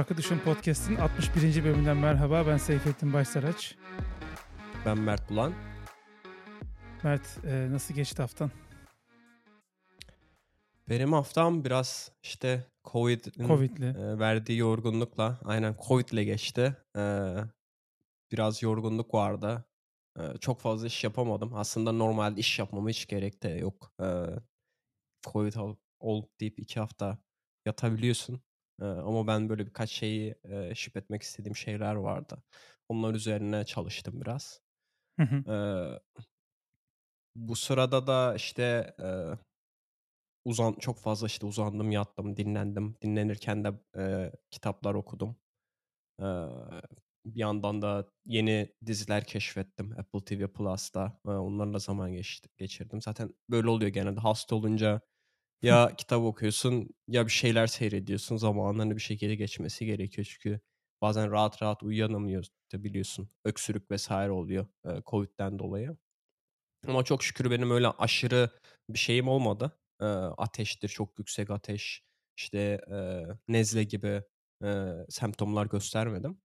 Farklı Düşün Podcast'in 61. bölümünden merhaba. Ben Seyfettin Başsaraç. Ben Mert Bulan. Mert e, nasıl geçti haftan? Benim haftam biraz işte COVID'in COVID'li. e, verdiği yorgunlukla, aynen COVID'le geçti. E, biraz yorgunluk vardı. E, çok fazla iş yapamadım. Aslında normalde iş yapmama hiç gerek de yok. E, Covid ol, ol deyip iki hafta yatabiliyorsun. Ama ben böyle birkaç şeyi e, şip etmek istediğim şeyler vardı. Onlar üzerine çalıştım biraz. Hı hı. Bu sırada da işte e, uzan çok fazla işte uzandım, yattım, dinlendim. Dinlenirken de e, kitaplar okudum. E, bir yandan da yeni diziler keşfettim Apple TV Plus'ta. E, onlarla zaman geçti, geçirdim. Zaten böyle oluyor genelde. Hasta olunca ya kitap okuyorsun ya bir şeyler seyrediyorsun. Zamanlarını bir şekilde geçmesi gerekiyor çünkü bazen rahat rahat uyuyanamıyorsun biliyorsun. Öksürük vesaire oluyor e, Covid'den dolayı. Ama çok şükür benim öyle aşırı bir şeyim olmadı. Eee, ateştir, çok yüksek ateş, işte, eee, nezle gibi, eee, semptomlar göstermedim.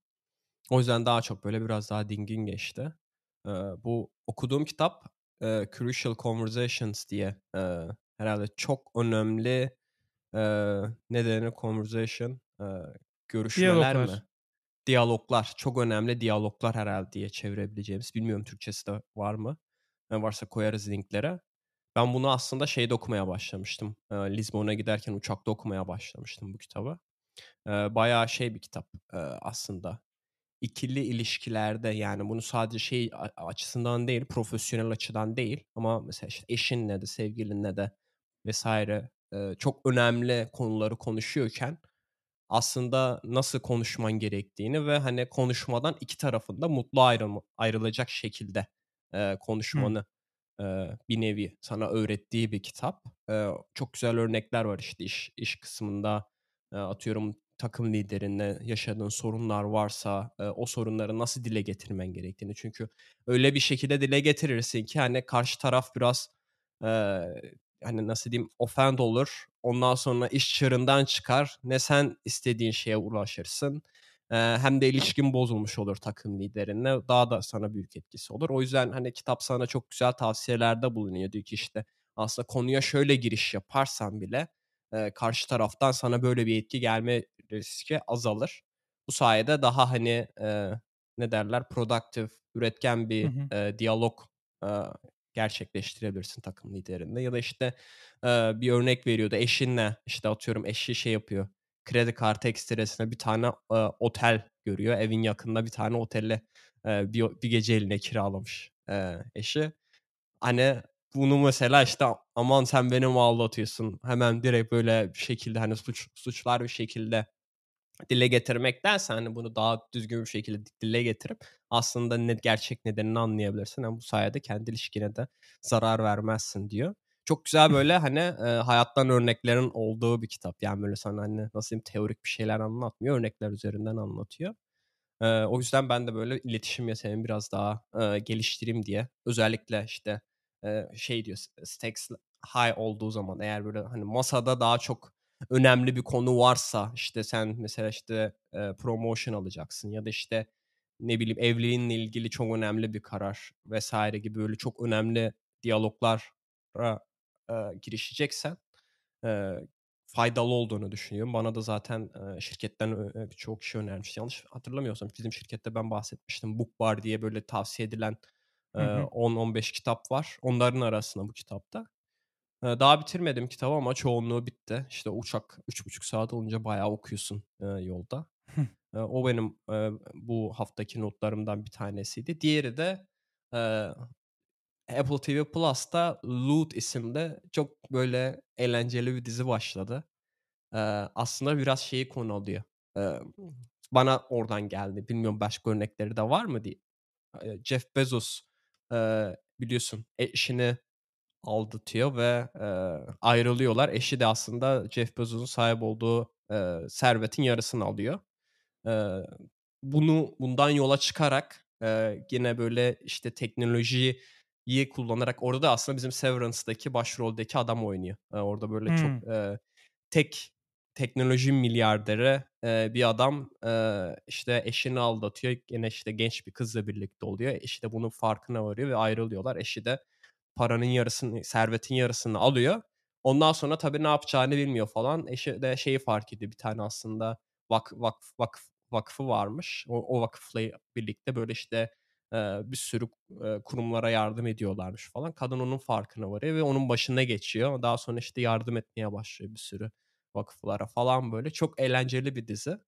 O yüzden daha çok böyle biraz daha dingin geçti. Eee, bu okuduğum kitap, eee, Crucial Conversations diye, eee, herhâlde çok önemli, eee, ne denir conversation? Eee, görüşmeler Diyaloglar. mi? Diyaloglar, çok önemli diyaloglar herhâlde diye çevirebileceğimiz. Bilmiyorum Türkçesi de var mı? Eee, varsa koyarız linklere. Ben bunu aslında şeyde okumaya başlamıştım. Eee, Lizbon'a giderken uçakta okumaya başlamıştım bu kitabı. Eee, bayağı şey bir kitap, eee, aslında. İkili ilişkilerde yani bunu sadece şey açısından değil, profesyonel açıdan değil ama mesela işte eşinle de sevgilinle de vesaire eee, çok önemli konuları konuşuyorken aslında nasıl konuşman gerektiğini ve hani konuşmadan iki tarafın da mutlu ayrılma ayrılacak şekilde, Hıı. konuşmanı, eee, bir nevi sana öğrettiği bir kitap. Eee, çok güzel örnekler var işte iş iş kısmında, eee, atıyorum takım liderinle yaşadığın sorunlar varsa, eee, o sorunları nasıl dile getirmen gerektiğini. Çünkü öyle bir şekilde dile getirirsin ki hani karşı taraf biraz, eee, hani nasıl diyeyim, offend olur. Ondan sonra iş çığırından çıkar. Ne sen istediğin şeye ulaşırsın, hem de ilişkin bozulmuş olur takım liderinle. Daha da sana büyük etkisi olur. O yüzden hani kitap sana çok güzel tavsiyelerde bulunuyor. Diyor ki işte aslında konuya şöyle giriş yaparsan bile, eee, karşı taraftan sana böyle bir etki gelme riski azalır. Bu sayede daha hani, eee, ne derler, productive, üretken Hı bir, hı. eee, diyalog, eee, gerçekleştirebilirsin takım liderinle. Ya da işte, eee, bir örnek veriyordu. Eşinle, işte atıyorum eşi şey yapıyor, kredi kartı ekstresine bir tane, eee, otel görüyor. Evin yakınında bir tane oteli, eee, bir bir geceliğine kiralamış, eee, eşi. Hani bunu mesela işte aman sen beni mi aldatıyorsun? Hemen direkt böyle bir şekilde hani suç suçlar bir şekilde dile getirmektense hani bunu daha düzgün bir şekilde dile getirip aslında ne gerçek nedenini anlayabilirsin. Hem bu sayede kendi ilişkine de zarar vermezsin diyor. Çok güzel böyle hani, eee, hayattan örneklerin olduğu bir kitap. Yani böyle sana hani nasıl diyeyim teorik bir şeyler anlatmıyor. Örnekler üzerinden anlatıyor. Eee, o yüzden ben de böyle iletişim yeteneğimi biraz daha, eee, geliştireyim diye özellikle işte, eee, şey diyor stakes high olduğu zaman eğer böyle hani masada daha çok önemli bir konu varsa, işte sen mesela işte, eee, promotion alacaksın ya da işte ne bileyim evliliğinle ilgili çok önemli bir karar vesaire gibi böyle çok önemli diyaloglara, eee, girişeceksen, eee, faydalı olduğunu düşünüyorum. Bana da zaten, eee, şirketten ö birçok kişi önermişti. Yanlış hatırlamıyorsam bizim şirkette ben bahsetmiştim. Bookbar diye böyle tavsiye edilen, hı. 10-15 kitap var. Onların arasında bu kitap da. Eee, daha bitirmedim kitabı ama çoğunluğu bitti. İşte uçak 3,5 saat olunca bayağı okuyorsun, yolda. O benim, bu haftaki notlarımdan bir tanesiydi. Diğeri de, Apple TV Plus'ta Loot isimli çok böyle eğlenceli bir dizi başladı. Aslında biraz şeyi konu alıyor. Bana oradan geldi. Bilmiyorum başka örnekleri de var mı diye. Jeff Bezos, biliyorsun eşini aldatıyor ve, eee, ayrılıyorlar. Eşi de aslında Jeff Bezos'un sahip olduğu, eee, servetin yarısını alıyor. Eee, bunu bundan yola çıkarak, eee, gene böyle işte teknolojiyi kullanarak orada da aslında bizim Severance'daki başroldeki adam oynuyor. Eee, orada böyle çok, Hımm. eee, tek teknoloji milyarderi eee, bir adam eee, işte eşini aldatıyor. Gene işte genç bir kızla birlikte oluyor. Eşi de bunun farkına varıyor ve ayrılıyorlar. Eşi de paranın yarısını, servetin yarısını alıyor. Ondan sonra tabii ne yapacağını bilmiyor falan. Eşi de şeyi fark ediyor. Bir tane aslında vak, vakf, vakf, vakfı varmış. O, o vakıfla birlikte böyle işte eee, bir sürü eee, kurumlara yardım ediyorlarmış falan. Kadın onun farkına varıyor ve onun başına geçiyor. Daha sonra işte yardım etmeye başlıyor bir sürü vakıflara falan böyle. Çok eğlenceli bir dizi.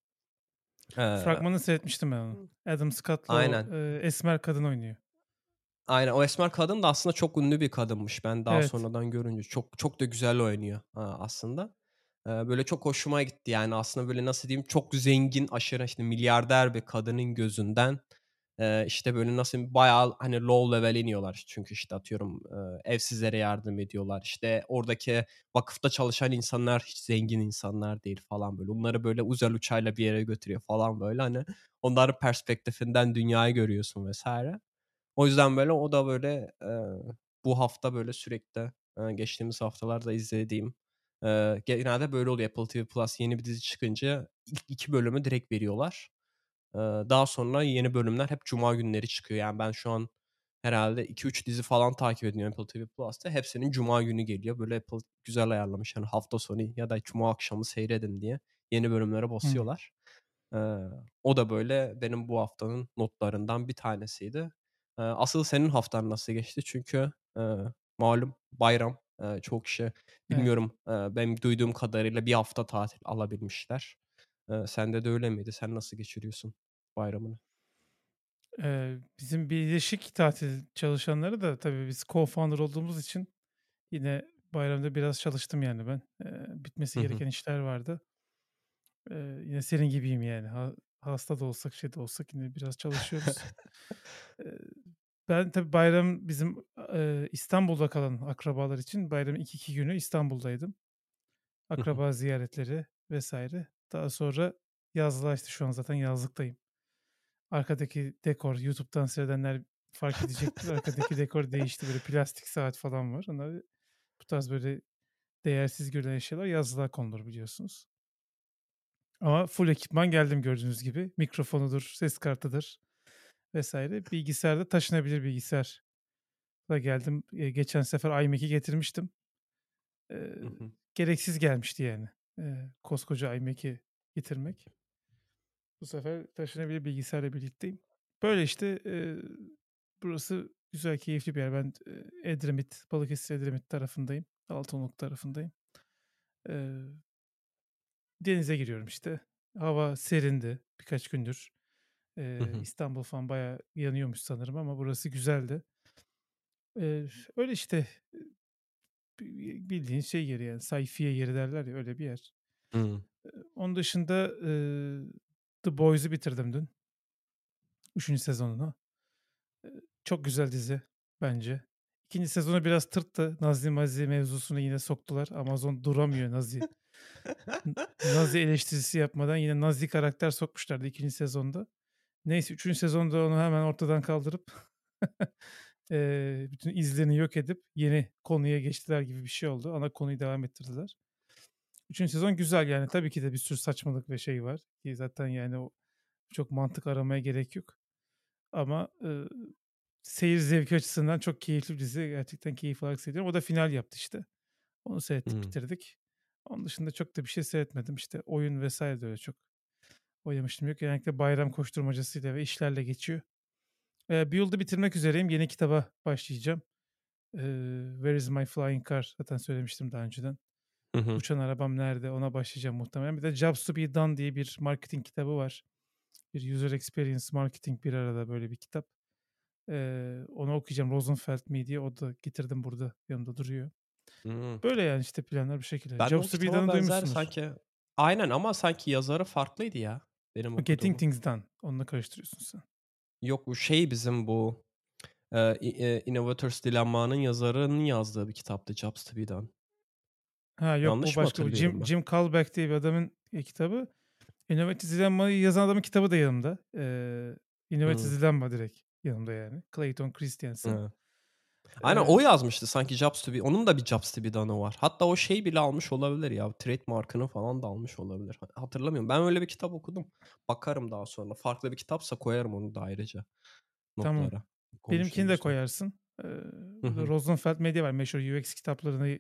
Eee, Fragmanını seyretmiştim ben onu. Adam Scott'la o aynen. e, esmer kadın oynuyor. Aynen o esmer kadın da aslında çok ünlü bir kadınmış. Ben daha Evet. sonradan görünce çok çok da güzel oynuyor ha, aslında. Eee, böyle çok hoşuma gitti yani aslında böyle nasıl diyeyim çok zengin aşırı işte milyarder bir kadının gözünden eee, işte böyle nasıl bayağı hani low level iniyorlar. Çünkü işte atıyorum eee, evsizlere yardım ediyorlar. İşte oradaki vakıfta çalışan insanlar hiç zengin insanlar değil falan böyle. Onları böyle özel uçağıyla bir yere götürüyor falan böyle hani onların perspektifinden dünyayı görüyorsun vesaire. O yüzden böyle o da böyle, eee, bu hafta böyle sürekli, eee, geçtiğimiz haftalarda izlediğim, eee, genelde böyle oluyor. Apple TV Plus yeni bir dizi çıkınca ilk 2 bölümü direkt veriyorlar. Eee, daha sonra yeni bölümler hep cuma günleri çıkıyor. Yani ben şu an herhâlde 2-3 dizi falan takip ediyorum Apple TV Plus'ta. Hepsinin cuma günü geliyor. Böyle Apple güzel ayarlamış. Hani hafta sonu ya da cuma akşamı seyredin diye yeni bölümlere basıyorlar. Eee, o da böyle benim bu haftanın notlarından bir tanesiydi. Asıl senin haftan nasıl geçti? Çünkü, malum bayram. Çoğu kişi Evet. bilmiyorum, eee, benim duyduğum kadarıyla bir hafta tatil alabilmişler. Sende de öyle miydi? Sen nasıl geçiriyorsun bayramını? Bizim birleşik tatil çalışanları da tabii biz co-founder olduğumuz için yine bayramda biraz çalıştım yani ben. Bitmesi gereken işler vardı. Yine senin gibiyim yani. Ha hasta da olsak, şey de olsak yine biraz çalışıyoruz. ben tabii bayram bizim, eee, İstanbul'da kalan akrabalar için bayramın ilk 2 günü İstanbul'daydım. Akraba ziyaretleri vesaire. Daha sonra yazlığa işte şu an zaten yazlıktayım. Arkadaki dekor YouTube'dan seyredenler fark edecektir. Arkadaki dekor değişti. Böyle plastik saat falan var. Onlar bu tarz böyle değersiz görülen eşyalar yazlığa konulur biliyorsunuz. Ama full ekipman geldim gördüğünüz gibi. Mikrofonudur, ses kartıdır vesaire. Bilgisayarda taşınabilir bilgisayar da geldim. Geçen sefer iMac'i getirmiştim. Eee, Hı hı. gereksiz gelmişti yani. Eee, koskoca iMac'i getirmek. Bu sefer taşınabilir bilgisayarla birlikteyim. Böyle işte eee, burası güzel, keyifli bir yer. Ben eee, Edremit, Balıkesir Edremit tarafındayım. Altınoluk tarafındayım. Eee, denize giriyorum işte. Hava serindi birkaç gündür. Hı hı. İstanbul falan bayağı yanıyormuş sanırım ama burası güzeldi. Eee, öyle işte bi- bildiğin şey yeri yani sayfiye yeri derler ya öyle bir yer. Onun dışında eee, The Boys'u bitirdim dün. Üçüncü sezonunu. Eee, çok güzel dizi bence. İkinci sezonu biraz tırttı. Nazi mazi mevzusunu yine soktular. Amazon duramıyor Nazi. Nazi eleştirisi yapmadan yine Nazi karakter sokmuşlardı ikinci sezonda. Neyse üçüncü sezonda onu hemen ortadan kaldırıp eee, bütün izlerini yok edip yeni konuya geçtiler gibi bir şey oldu. Ana konuyu devam ettirdiler. Üçüncü sezon güzel yani tabii ki de bir sürü saçmalık ve şey var. Ki zaten yani o çok mantık aramaya gerek yok. Ama eee, seyir zevki açısından çok keyifli bir dizi. Gerçekten keyif alarak seyrediyorum. O da final yaptı işte. Onu seyrettik Hıı. bitirdik. Onun dışında çok da bir şey seyretmedim. İşte oyun vesaire de öyle çok oynamıştım yok. Genellikle bayram koşturmacasıyla ve işlerle geçiyor. Eee, bir yılda bitirmek üzereyim. Yeni kitaba başlayacağım. Eee, Where is my flying car? Zaten söylemiştim daha önceden. Hı hı. Uçan arabam nerede? Ona başlayacağım muhtemelen. Bir de Jobs to be Done diye bir marketing kitabı var. Bir user experience marketing bir arada böyle bir kitap. Eee, onu okuyacağım. Rosenfeld mi diye. O da getirdim burada. Yanımda duruyor. Hıı. Böyle yani işte planlar bu şekilde. Ben Jobs to be Done'ı benzer duymuşsundur. sanki Aynen ama sanki yazarı farklıydı ya benim O Getting okuduğumun. Things Done. Onunla karıştırıyorsun sen. Yok bu şey bizim bu, i eee, Innovators Dilemma'nın yazarının yazdığı bir kitaptı Jobs to be Done. Ha yok bu Yanlış başka. Bu hatırlıyorum Jim, ben? Jim Kalbeck diye bir adamın e, kitabı. Innovative Dilemma'yı yazan adamın kitabı da yanımda. Eee Innovative Hıı. Dilemma direkt yanımda yani. Clayton Christensen. Evet. Aynen Eee o yazmıştı sanki Jobs to be. Onun da bir Jobs to be'danı var. Hatta o şey bile almış olabilir ya. Trademark'ını falan da almış olabilir. Ha- Hatırlamıyorum. Ben öyle bir kitap okudum. Bakarım daha sonra. Farklı bir kitapsa koyarım onu da ayrıca Tamam. notlara. Benimkini de koyarsın. Hı. Rosenfeld Media var. Meşhur UX kitaplarını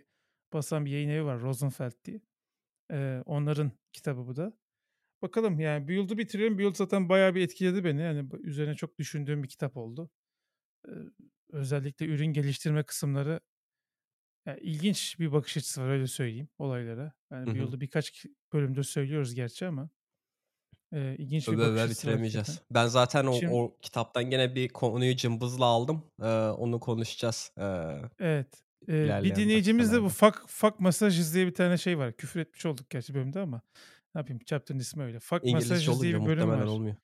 basan bir yayın evi var. Rosenfeld diye. Eee, onların kitabı bu da. Bakalım yani Build'u bitiriyorum. Build zaten bayağı bir etkiledi beni. Yani üzerine çok düşündüğüm bir kitap oldu. Eee, özellikle ürün geliştirme kısımları yani ilginç bir bakış açısı var öyle söyleyeyim olaylara. Yani hı. Build'u birkaç bölümdür söylüyoruz gerçi ama eee, ilginç bir bakış açısı bitiremeyeceğiz. Ben zaten o, Şimdi o kitaptan gene bir konuyu cımbızla aldım. Ee, onu konuşacağız ee, evet. eee, bir dinleyicimiz de bu fuck, fuck massages diye bir tane şey var. Küfür etmiş olduk gerçi bölümde ama ne yapayım chapter'ın ismi öyle. İngilizce massages diye bir bölüm var. olmuyor.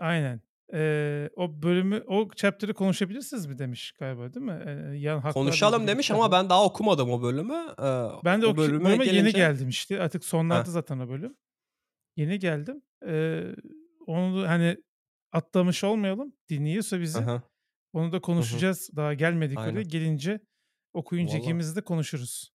Aynen. Eee, o bölümü, o chapter'ı konuşabilirsiniz mi demiş galiba değil mi? Eee, yan Konuşalım demiş ama ben daha okumadım o bölümü. Ee, Ben de o o bölüme bölüme yeni gelince geldim işte. Artık sonlarda ha, zaten o bölüm. Yeni geldim. Eee, onu da hani atlamış olmayalım. Dinliyorsa bizi. aha, Onu da konuşacağız. Daha gelmedik aynen. Gelince okuyunca ikimiz de konuşuruz.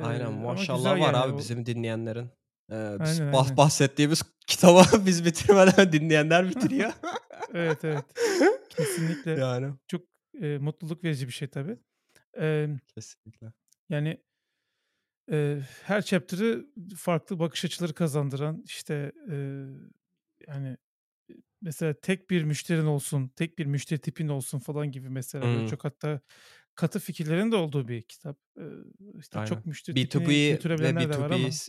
Aynen ama maşallah var yani abi o. bizim dinleyenlerin. Ee, biz Aynen bah- aynen. bahsettiğimiz kitaba biz bitirmeden dinleyenler bitiriyor. evet evet. Kesinlikle yani çok eee, mutluluk verici bir şey tabii. Eee, kesinlikle. yani eee, her chapter'ı farklı bakış açıları kazandıran işte eee, yani mesela tek bir müşterin olsun, tek bir müşteri tipin olsun falan gibi mesela Hmm, çok hatta katı fikirlerin de olduğu bir kitap. Eee, işte aynen. çok müşteri B2B tipini ve götürebilenler de var B2B ama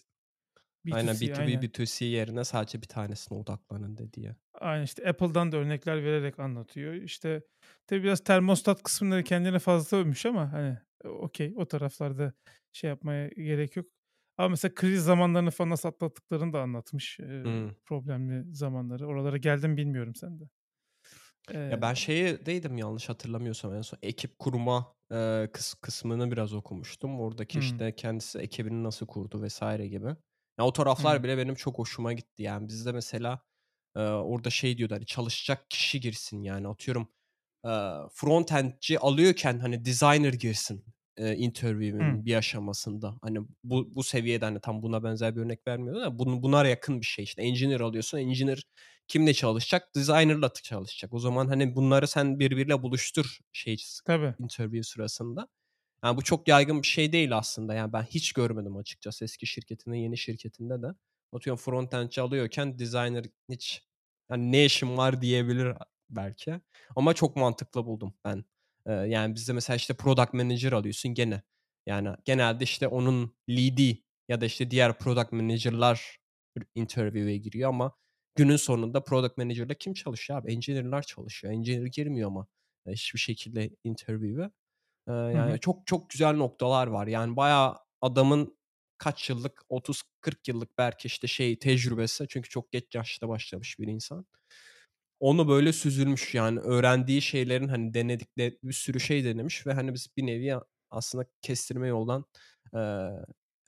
s- aynen B2C B2B aynen. B2C yerine sadece bir tanesine odaklanın dediği. Aynen işte Apple'dan da örnekler vererek anlatıyor. İşte tabii biraz termostat kısımları kendine fazla övmüş ama hani e, okey o taraflarda şey yapmaya gerek yok. Ama mesela kriz zamanlarını falan nasıl atlattıklarını da anlatmış. Hmm. problemli zamanları. Oralara geldim bilmiyorum sen de. Ya E, ben şeydeydim yanlış hatırlamıyorsam en son ekip kurma e, kıs- kısmını biraz okumuştum. Oradaki hmm, işte kendisi ekibini nasıl kurdu vesaire gibi. Ya o taraflar hmm, bile benim çok hoşuma gitti. Yani bizde mesela e, orada şey diyordu hani çalışacak kişi girsin yani atıyorum e, frontendci alıyorken hani designer girsin e, interview'in bir aşamasında. Hani bu bu seviyede hani tam buna benzer bir örnek vermiyordu da bunun bunlara yakın bir şey işte engineer alıyorsun. Engineer kimle çalışacak? Designer'la çalışacak. O zaman hani bunları sen birbiriyle buluştur şey Tabii. interview sırasında. Yani bu çok yaygın bir şey değil aslında. Yani ben hiç görmedim açıkçası eski şirketinde, yeni şirketinde de. Atıyorum frontendci alıyorken designer hiç yani ne işim var diyebilir belki. Ama çok mantıklı buldum ben. Ee, yani bizde mesela işte product manager alıyorsun gene. Yani genelde işte onun lead'i ya da işte diğer product manager'lar interview'e giriyor ama günün sonunda product manager'la kim çalışıyor abi? Engineer'lar çalışıyor. Engineer girmiyor ama hiçbir şekilde interview'e. Ee, yani çok çok güzel noktalar var. Yani bayağı adamın kaç yıllık 30-40 yıllık belki işte şey tecrübesi çünkü çok geç yaşta başlamış bir insan. Onu böyle süzülmüş yani öğrendiği şeylerin hani denedikleri bir sürü şey denemiş ve hani biz bir nevi aslında kestirme yoldan e,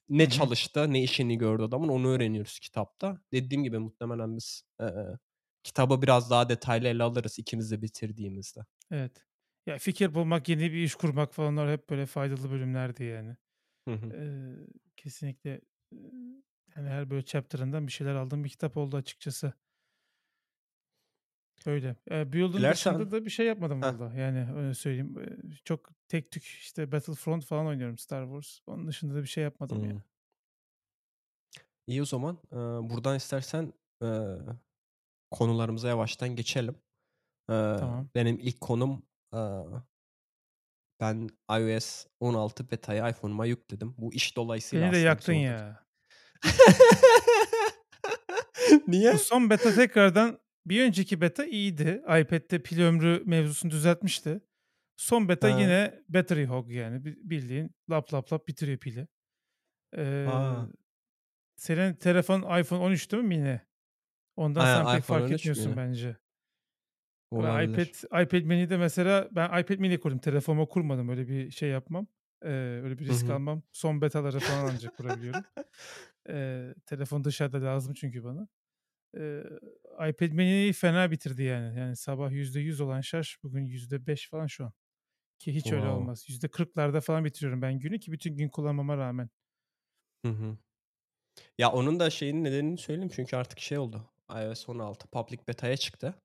ne Hı hı. çalıştı, ne işini gördü adamın onu öğreniyoruz kitapta. Dediğim gibi muhtemelen biz e, kitabı biraz daha detaylı ele alırız ikimiz de bitirdiğimizde. Evet. Ya fikir bulmak, yeni bir iş kurmak falan onlar hep böyle faydalı bölümlerdi yani. Hı hı. Eee, kesinlikle yani her böyle chapter'ından bir şeyler aldığım bir kitap oldu açıkçası. Öyle. Eee, Build'un Dilersen dışında da bir şey yapmadım Heh, valla. Yani öyle söyleyeyim. Çok tek tük işte Battlefront falan oynuyorum Star Wars. Onun dışında da bir şey yapmadım ya. hmm. İyi o zaman. Ee, buradan istersen e, konularımıza yavaştan geçelim. Ee, Tamam. benim ilk konum ben iOS 16 beta'yı iPhone'uma yükledim. Bu iş dolayısıyla Beni de aslında yaktın ya. Bu Niye? son beta tekrardan bir önceki beta iyiydi. iPad'de pil ömrü mevzusunu düzeltmişti. Son beta Ha, yine battery hog yani Bi- bildiğin lap lap lap bitiriyor pili. Ha. senin telefon iPhone 13 değil mi mini? Ondan sen Aynen pek iPhone fark 13 etmiyorsun mü? bence. Ben iPad Olabilir. iPad mini'de mesela ben iPad mini kurdum. Telefonuma kurmadım. Öyle bir şey yapmam. Eee, öyle bir risk hı. almam. Son betaları falan ancak kurabiliyorum. Eee, telefon dışarıda lazım çünkü bana. Eee, iPad mini'yi fena bitirdi yani. Yani sabah %100 olan şarj bugün %5 falan şu an. Ki hiç öyle Wow. olmaz. %40'larda falan bitiriyorum ben günü ki bütün gün kullanmama rağmen. Hı hı. Ya, onun da şeyin nedenini söyleyeyim çünkü artık şey oldu, iOS 16 public beta'ya çıktı.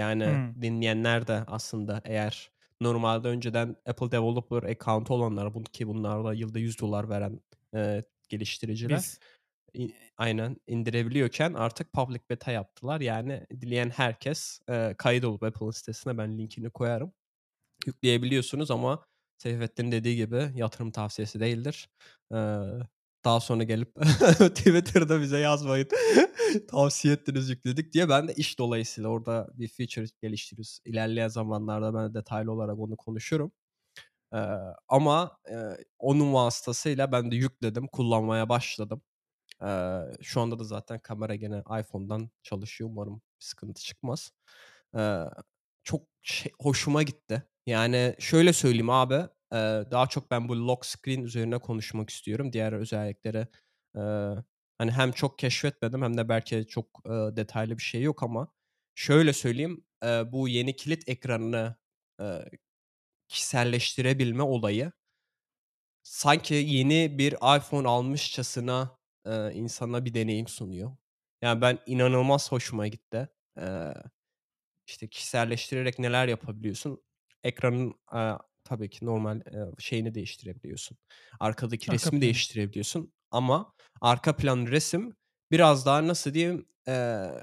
Yani Hımm. dinleyenler de aslında eğer normalde önceden Apple Developer account'u olanlar ki bunlar da yılda $100 veren, eee, geliştiriciler Biz. İ aynen indirebiliyorken artık public beta yaptılar. Yani dileyen herkes, eee, kaydolup Apple'ın sitesine ben linkini koyarım. Yükleyebiliyorsunuz ama Seyfettin'in dediği gibi yatırım tavsiyesi değildir. Eee, daha sonra gelip Twitter'da bize yazmayın. Tavsiye ettiniz yükledik diye. Ben de iş dolayısıyla orada bir feature geliştiriyoruz. İlerleyen zamanlarda ben de detaylı olarak onu konuşurum. Eee, ama, eee, onun vasıtasıyla ben de yükledim, kullanmaya başladım. Eee, şu anda da zaten kamera gene iPhone'dan çalışıyor. Umarım bir sıkıntı çıkmaz. Eee, çok şey hoşuma gitti. Yani şöyle söyleyeyim abi, eee, daha çok ben bu lock screen üzerine konuşmak istiyorum. Diğer özellikleri, eee, hani hem çok keşfetmedim hem de belki çok, eee, detaylı bir şey yok ama şöyle söyleyeyim, eee, bu yeni kilit ekranını, eee, kişiselleştirebilme olayı sanki yeni bir iPhone almışçasına, eee, insana bir deneyim sunuyor. Yani ben inanılmaz hoşuma gitti. Eee, işte kişiselleştirerek neler yapabiliyorsun? Ekranın, aaa, tabii ki normal, şeyini değiştirebiliyorsun. Arkadaki Arka resmi planı. değiştirebiliyorsun ama arka plan resim biraz daha nasıl diyeyim, eee,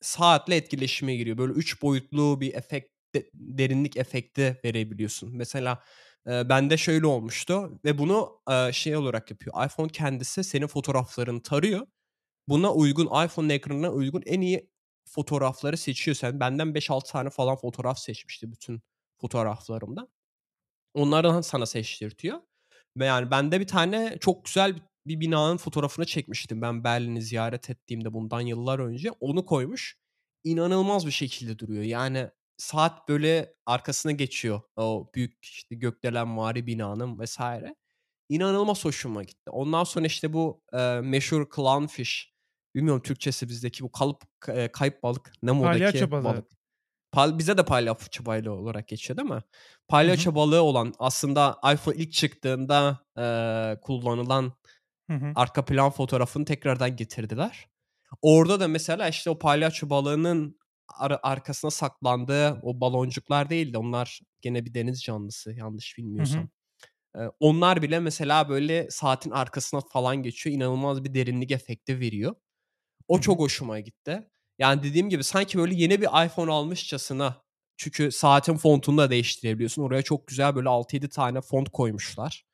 saatle etkileşime giriyor. Böyle 3 boyutlu bir efekt de derinlik efekti verebiliyorsun. Mesela, eee, bende şöyle olmuştu ve bunu, eee, şey olarak yapıyor. iPhone kendisi senin fotoğraflarını tarıyor. Buna uygun, iPhone'un ekranına uygun en iyi fotoğrafları seçiyor. Sen benden 5-6 tane falan fotoğraf seçmişti bütün fotoğraflarımdan. Onlardan sana seçtirtiyor ve yani bende bir tane çok güzel bir binanın fotoğrafını çekmiştim ben Berlin'i ziyaret ettiğimde bundan yıllar önce. Onu koymuş. İnanılmaz bir şekilde duruyor. Yani saat böyle arkasına geçiyor o büyük, işte, gökdelenvari binanın vs. İnanılmaz hoşuma gitti. Ondan sonra, işte, bu, eee, meşhur clownfish, bilmiyorum Türkçesi bizdeki bu kalıp eee, kayıp balık, Palyaço Nemo'daki balığı. balık. Pal bize de palyaço balığı olarak geçiyor değil mi? Palyaço balığı olan aslında iPhone ilk çıktığında, eee, kullanılan Hı hı. arka plan fotoğrafını tekrardan getirdiler. Orada da mesela, işte, o palyaço balığının ara arkasına saklandığı o baloncuklar değil de onlar gene bir deniz canlısı yanlış bilmiyorsam. Eee, onlar bile mesela böyle saatin arkasına falan geçiyor. İnanılmaz bir derinlik efekti veriyor. O hı. çok hoşuma gitti. Yani dediğim gibi sanki böyle yeni bir iPhone almışçasına çünkü saatin fontunu da değiştirebiliyorsun. Oraya çok güzel böyle 6-7 tane font koymuşlar.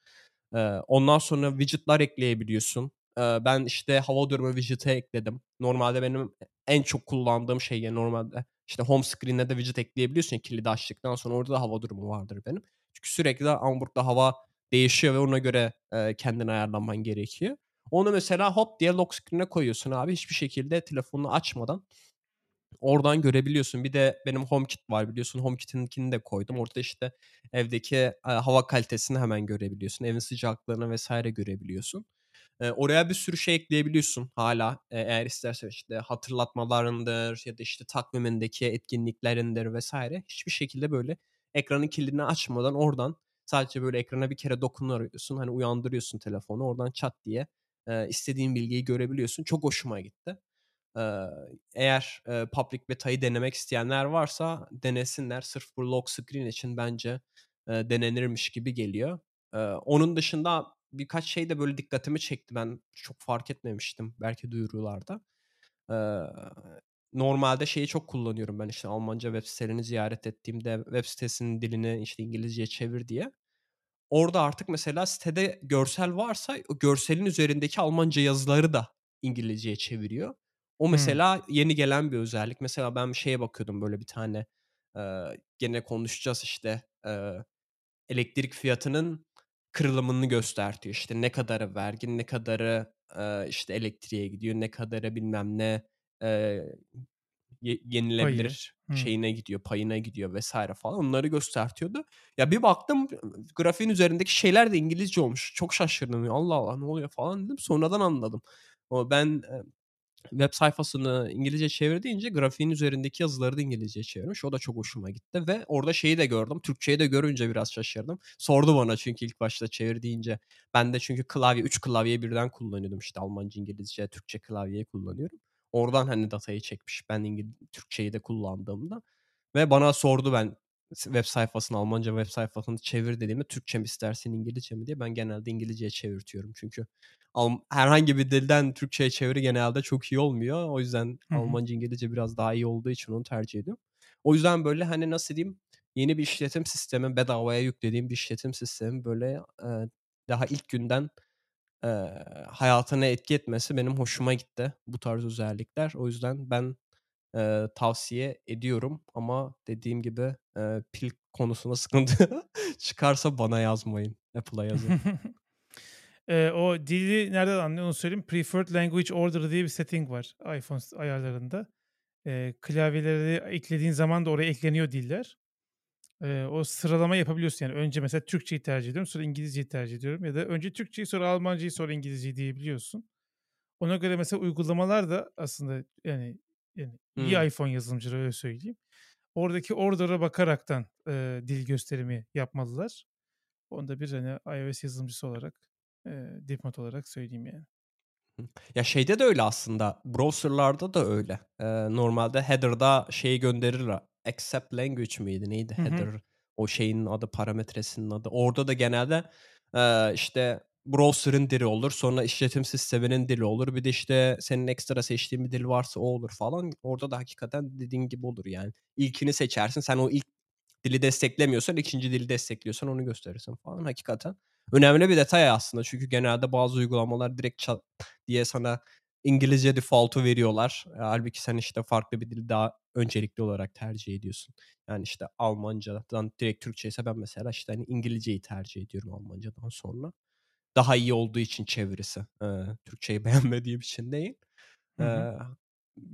Eee, ondan sonra widget'lar ekleyebiliyorsun. Eee, ben, işte, hava durumu widget'ı ekledim. Normalde benim en çok kullandığım şey ya normalde, işte, home screen'e de widget ekleyebiliyorsun kilidi açtıktan sonra orada da hava durumu vardır benim. Çünkü sürekli Hamburg'da hava değişiyor ve ona göre, eee, kendini ayarlaman gerekiyor. Onu mesela hop diye lock screen'e koyuyorsun abi. Hiçbir şekilde telefonunu açmadan oradan görebiliyorsun. Bir de benim HomeKit var biliyorsun. HomeKit'inkini de koydum. Orada, işte, evdeki, eee, hava kalitesini hemen görebiliyorsun. Evin sıcaklığını vs. görebiliyorsun. Eee, oraya bir sürü şey ekleyebiliyorsun hâlâ. Eee, eğer istersen, işte, hatırlatmalarındır ya da, işte, takvimindeki etkinliklerindir vs. hiçbir şekilde böyle ekranın kilidini açmadan oradan sadece böyle ekrana bir kere dokunuyorsun. Hani, uyandırıyorsun telefonu. Oradan çat diye, eee, istediğin bilgiyi görebiliyorsun. Çok hoşuma gitti. Eee, eğer, eee, public beta'yı denemek isteyenler varsa denesinler. Sırf bu lock screen için bence, eee, denenirmiş gibi geliyor. Eee, onun dışında birkaç şey de böyle dikkatimi çekti. Ben çok fark etmemiştim belki duyurularda. Eee, normalde şeyi çok kullanıyorum ben, işte, Almanca web sitelerini ziyaret ettiğimde web sitesinin dilini, işte, İngilizceye çevir diye. Orada artık mesela sitede görsel varsa o görselin üzerindeki Almanca yazıları da İngilizceye çeviriyor. O mesela yeni gelen bir özellik. Mesela ben bir şeye bakıyordum böyle bir tane, eee, gene konuşacağız, işte, eee, elektrik fiyatının kırılımını göstertiyor. İşte, ne kadarı vergi, ne kadarı, eee, işte, elektriğe gidiyor, ne kadarı bilmem ne, eee, ye Payı. yenilebilir Hımm. şeyine gidiyor, payına gidiyor vs. falan. Onları göstertiyordu. Ya, bir baktım grafiğin üzerindeki şeyler de İngilizce olmuş. Çok şaşırdım. "Allah Allah, ne oluyor?" falan dedim. Sonradan anladım. O ben, web sayfasını İngilizce çevir deyince grafiğin üzerindeki yazıları da İngilizceye çevirmiş. O da çok hoşuma gitti ve orada şeyi de gördüm. Türkçeyi de görünce biraz şaşırdım. Sordu bana çünkü ilk başta çevir deyince. Ben de çünkü klavye 3 klavye birden kullanıyordum işte Almanca, İngilizce, Türkçe klavyeyi kullanıyorum. Oradan hani datayı çekmiş ben İngiliz Türkçeyi de kullandığımda ve bana sordu ben web sayfasını Almanca web sayfasını çevir dediğimde Türkçe mi istersin İngilizce mi diye ben genelde İngilizceye çevirtiyorum. Çünkü herhangi bir dilden Türkçe'ye çeviri genelde çok iyi olmuyor. O yüzden Hı hı. Almanca, İngilizce biraz daha iyi olduğu için onu tercih ediyorum. O yüzden böyle hani nasıl diyeyim yeni bir işletim sistemi bedavaya yüklediğim bir işletim sistemi böyle e, daha ilk günden e, hayatına etki etmesi benim hoşuma gitti bu tarz özellikler. O yüzden ben e, tavsiye ediyorum ama dediğim gibi e, pil konusunda sıkıntı çıkarsa bana yazmayın. Apple'a yazın. Eee, o dili nereden anlıyor onu söyleyeyim. Preferred Language Order diye bir setting var iPhone ayarlarında. Eee, klavyeleri eklediğin zaman da oraya ekleniyor diller. Eee, o sıralama yapabiliyorsun yani. Önce mesela Türkçeyi tercih ediyorum, sonra İngilizceyi tercih ediyorum ya da önce Türkçeyi, sonra Almancayı, sonra İngilizceyi diyebiliyorsun. Ona göre mesela uygulamalar da aslında yani yani iyi Hımm. iPhone yazılımcıları öyle söyleyeyim. Oradaki order'a bakaraktan, eee, dil gösterimi yapmalılar. Onu da bir hani iOS yazılımcısı olarak, eee, dipnot olarak söyleyeyim yani. Ya şeyde de öyle aslında. Browser'larda da öyle. Eee, normalde header'da şeyi gönderirler. Accept language miydi? Neydi Hı hı. header? O şeyin adı, parametresinin adı. Orada da genelde eee, işte browser'ın dili olur. Sonra işletim sisteminin dili olur. Bir de işte senin ekstra seçtiğin bir dil varsa o olur falan. Orada da hakikaten dediğin gibi olur yani. İlkini seçersin. Sen o ilk dili desteklemiyorsan ikinci dili destekliyorsan onu gösterirsin falan. Hakikaten önemli bir detay aslında. Çünkü genelde bazı uygulamalar direkt çat diye sana İngilizce default'u veriyorlar. E, hâlbuki sen işte farklı bir dili daha öncelikli olarak tercih ediyorsun. Yani işte Almancadan direkt Türkçe ise ben mesela işte hani İngilizceyi tercih ediyorum Almancadan sonra. Daha iyi olduğu için çevirisi. Eee, Türkçeyi beğenmediğim için değil. Hı hı. Eee,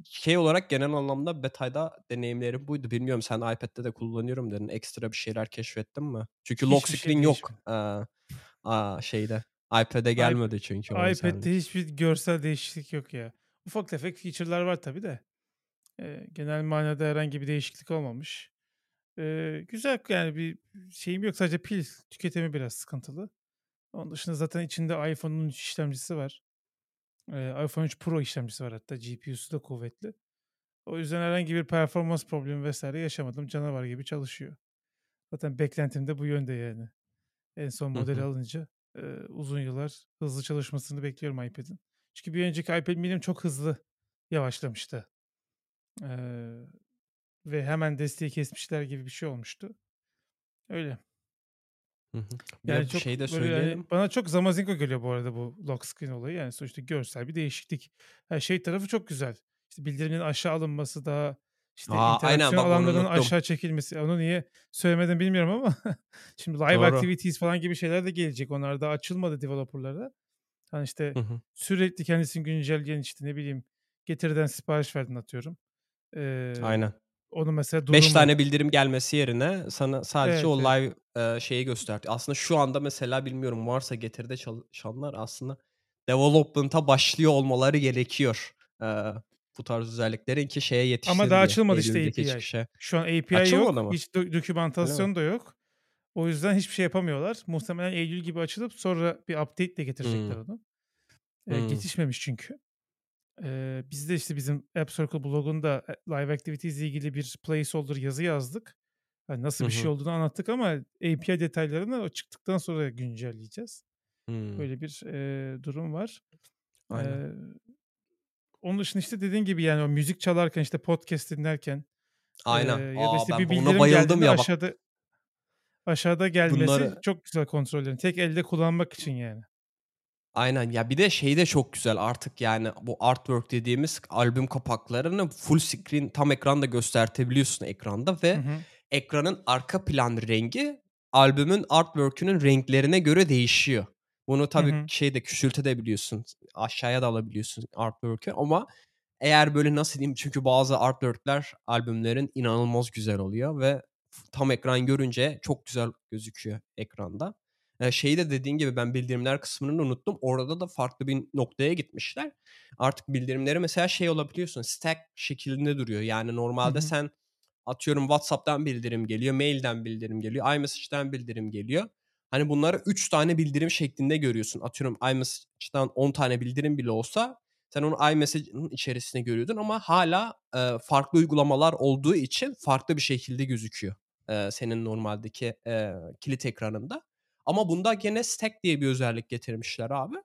şey olarak genel anlamda beta'da deneyimlerim buydu. Bilmiyorum sen iPad'de de kullanıyorum dedin. Ekstra bir şeyler keşfettin mi? Çünkü lock Hiçbir şey screen yok, değişmedi. eee, aaa, şeyde. iPad'e iP gelmedi çünkü iPad'de hiçbir görsel değişiklik yok ya. Ufak tefek feature'lar var tabii de. Eee, genel manada herhangi bir değişiklik olmamış. Eee, güzel yani bir şeyim yok. Sadece pil tüketimi biraz sıkıntılı. Onun dışında zaten içinde iPhone'un 13 işlemcisi var. Eee, iPhone 3 Pro işlemcisi var hatta. GPU'su da kuvvetli. O yüzden herhangi bir performans problemi vs. yaşamadım. Canavar gibi çalışıyor. Zaten beklentim de bu yönde yani. En son modeli alınca, eee, uzun yıllar hızlı çalışmasını bekliyorum iPad'in. Çünkü bir önceki iPad mini'm çok hızlı yavaşlamıştı. Eee, ve hemen desteği kesmişler gibi bir şey olmuştu. Öyle. Hı hı. Yani de çok şeyi de yani söyleyelim. bana çok zamazingo geliyor bu arada bu lock screen olayı. Yani sonuçta görsel bir değişiklik. Ha, şey tarafı çok güzel. İşte bildirimlerin aşağı alınması daha işte A! Aynen interaksiyon bak onu alanlarının aşağı çekilmesi. Onu niye söylemedim bilmiyorum ama şimdi live Doğru. activities falan gibi şeyler de gelecek. Onlar daha açılmadı developer'lara. Hani işte Hı hı. sürekli kendisini güncelleyen işte ne bileyim Getir'den sipariş verdin atıyorum. Eee, Aynen. onun mesela 5 durumu tane bildirim gelmesi yerine sana sadece Evet, o evet. live, eee, şeyi gösterdi. Aslında şu anda mesela bilmiyorum varsa Getir'de çalışanlar aslında development'a başlıyor olmaları gerekiyor. Eee, bu tarz özelliklerin ki şeye Ama daha yetişsin diye, açılmadı işte API. çıkışa. Şu an API Açılmadı yok. mı? Hiç dö dokümantasyon da yok. O yüzden hiçbir şey yapamıyorlar. Muhtemelen eylül gibi açılıp sonra bir update ile getirecekler Hımm. onu. Eee, Hımm. yetişmemiş çünkü. Eee, biz de işte bizim App Circle blogunda e Live Activities ile ilgili bir placeholder yazı yazdık. Hani nasıl Hı bir şey olduğunu anlattık ama API detaylarını o çıktıktan sonra güncelleyeceğiz. Hımm. Böyle bir, eee, durum var. Aynen. Eee, onun dışında işte dediğin gibi yani o müzik çalarken işte podcast dinlerken, Aynen. ya da işte Ben bir buna bildirim bayıldım geldiğinde ya bak. aşağıda aşağıda gelmesi Bunları çok güzel kontrollerin. Tek elde kullanmak için yani. Aynen. Ya, bir de şey de çok güzel artık, yani, bu artwork dediğimiz albüm kapaklarını full screen tam ekranda göstertebiliyorsun ekranda Hı ve hı. ekranın arka plan rengi albümün artwork'ünün renklerine göre değişiyor. Bunu tabii hı. şeyde küçültebiliyorsun, aşağıya da alabiliyorsun artwork'ü ama eğer böyle nasıl diyeyim çünkü bazı artwork'ler albümlerin inanılmaz güzel oluyor ve tam ekran görünce çok güzel gözüküyor ekranda. Eee, şeyi de dediğin gibi ben bildirimler kısmını unuttum. Orada da farklı bir noktaya gitmişler. Artık bildirimleri mesela şey olabiliyorsun, stack şeklinde duruyor. Yani normalde sen atıyorum WhatsApp'tan bildirim geliyor, mail'den bildirim geliyor, iMessage'den bildirim geliyor. Hani bunları 3 tane bildirim şeklinde görüyorsun. Atıyorum iMessage'dan 10 tane bildirim bile olsa sen onu iMessage'ın içerisinde görüyordun ama hâlâ, eee, farklı uygulamalar olduğu için farklı bir şekilde gözüküyor, eee, senin normaldeki, eee, kilit ekranında. Ama bunda gene stack diye bir özellik getirmişler abi.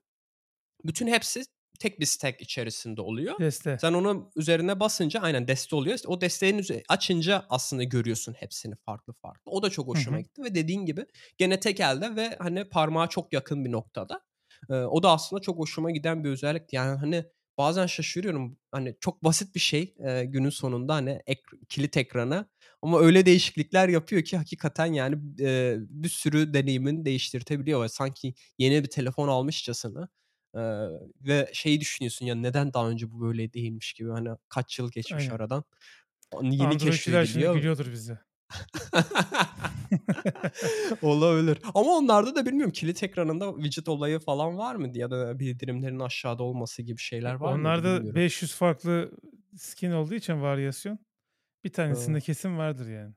Bütün hepsi tek bir stack içerisinde oluyor. Deste. Sen onun üzerine basınca aynen deste oluyor. O desteğin üze açınca aslında görüyorsun hepsini farklı farklı. O da çok hoşuma gitti ve dediğin gibi gene tek elde ve hani parmağa çok yakın bir noktada. Eee, o da aslında çok hoşuma giden bir özellikti. Yani hani bazen şaşırıyorum. Hani çok basit bir şey, eee, günün sonunda hani ek kilit ekranı ama öyle değişiklikler yapıyor ki hakikaten yani, eee, bir sürü deneyimini değiştirtebiliyor ve sanki yeni bir telefon almışçasına, eee, ve şeyi düşünüyorsun ya neden daha önce bu böyle değilmiş gibi hani kaç yıl geçmiş Aynen. aradan. Yeni şimdi keşfediliyor. gülüyordur bize. Olabilir ama onlarda da bilmiyorum kilit ekranında widget olayı falan var mıydı ya da bildirimlerin aşağıda olması gibi şeyler E, var mıydı onlarda bilmiyorum. 500 farklı skin olduğu için varyasyon, bir tanesinde Iıı, kesin vardır yani.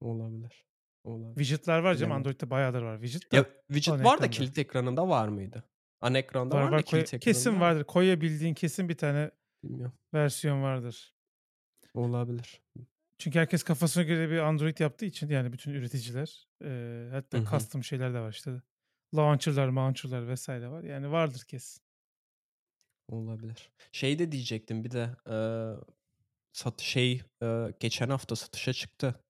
olabilir, olabilir. Widget'lar var canım. Bilemedim. Android'de bayağıdır var widget Ya, da ana widget var da kilit ekranında var mıydı? Ana ekranda Var, var var. Ekranında kesin var vardır. Koyabildiğin kesin bir tane Bilmiyorum. versiyon vardır. Olabilir. Çünkü herkes kafasına göre bir Android yaptığı için yani bütün üreticiler, Hı hatta hı. custom şeyler de var işte. Launcher'lar, mauncher'lar vs. var. Yani vardır kesin. Olabilir. Şey de diyecektim bir de, eee, sat şey, eee, geçen hafta satışa çıktı.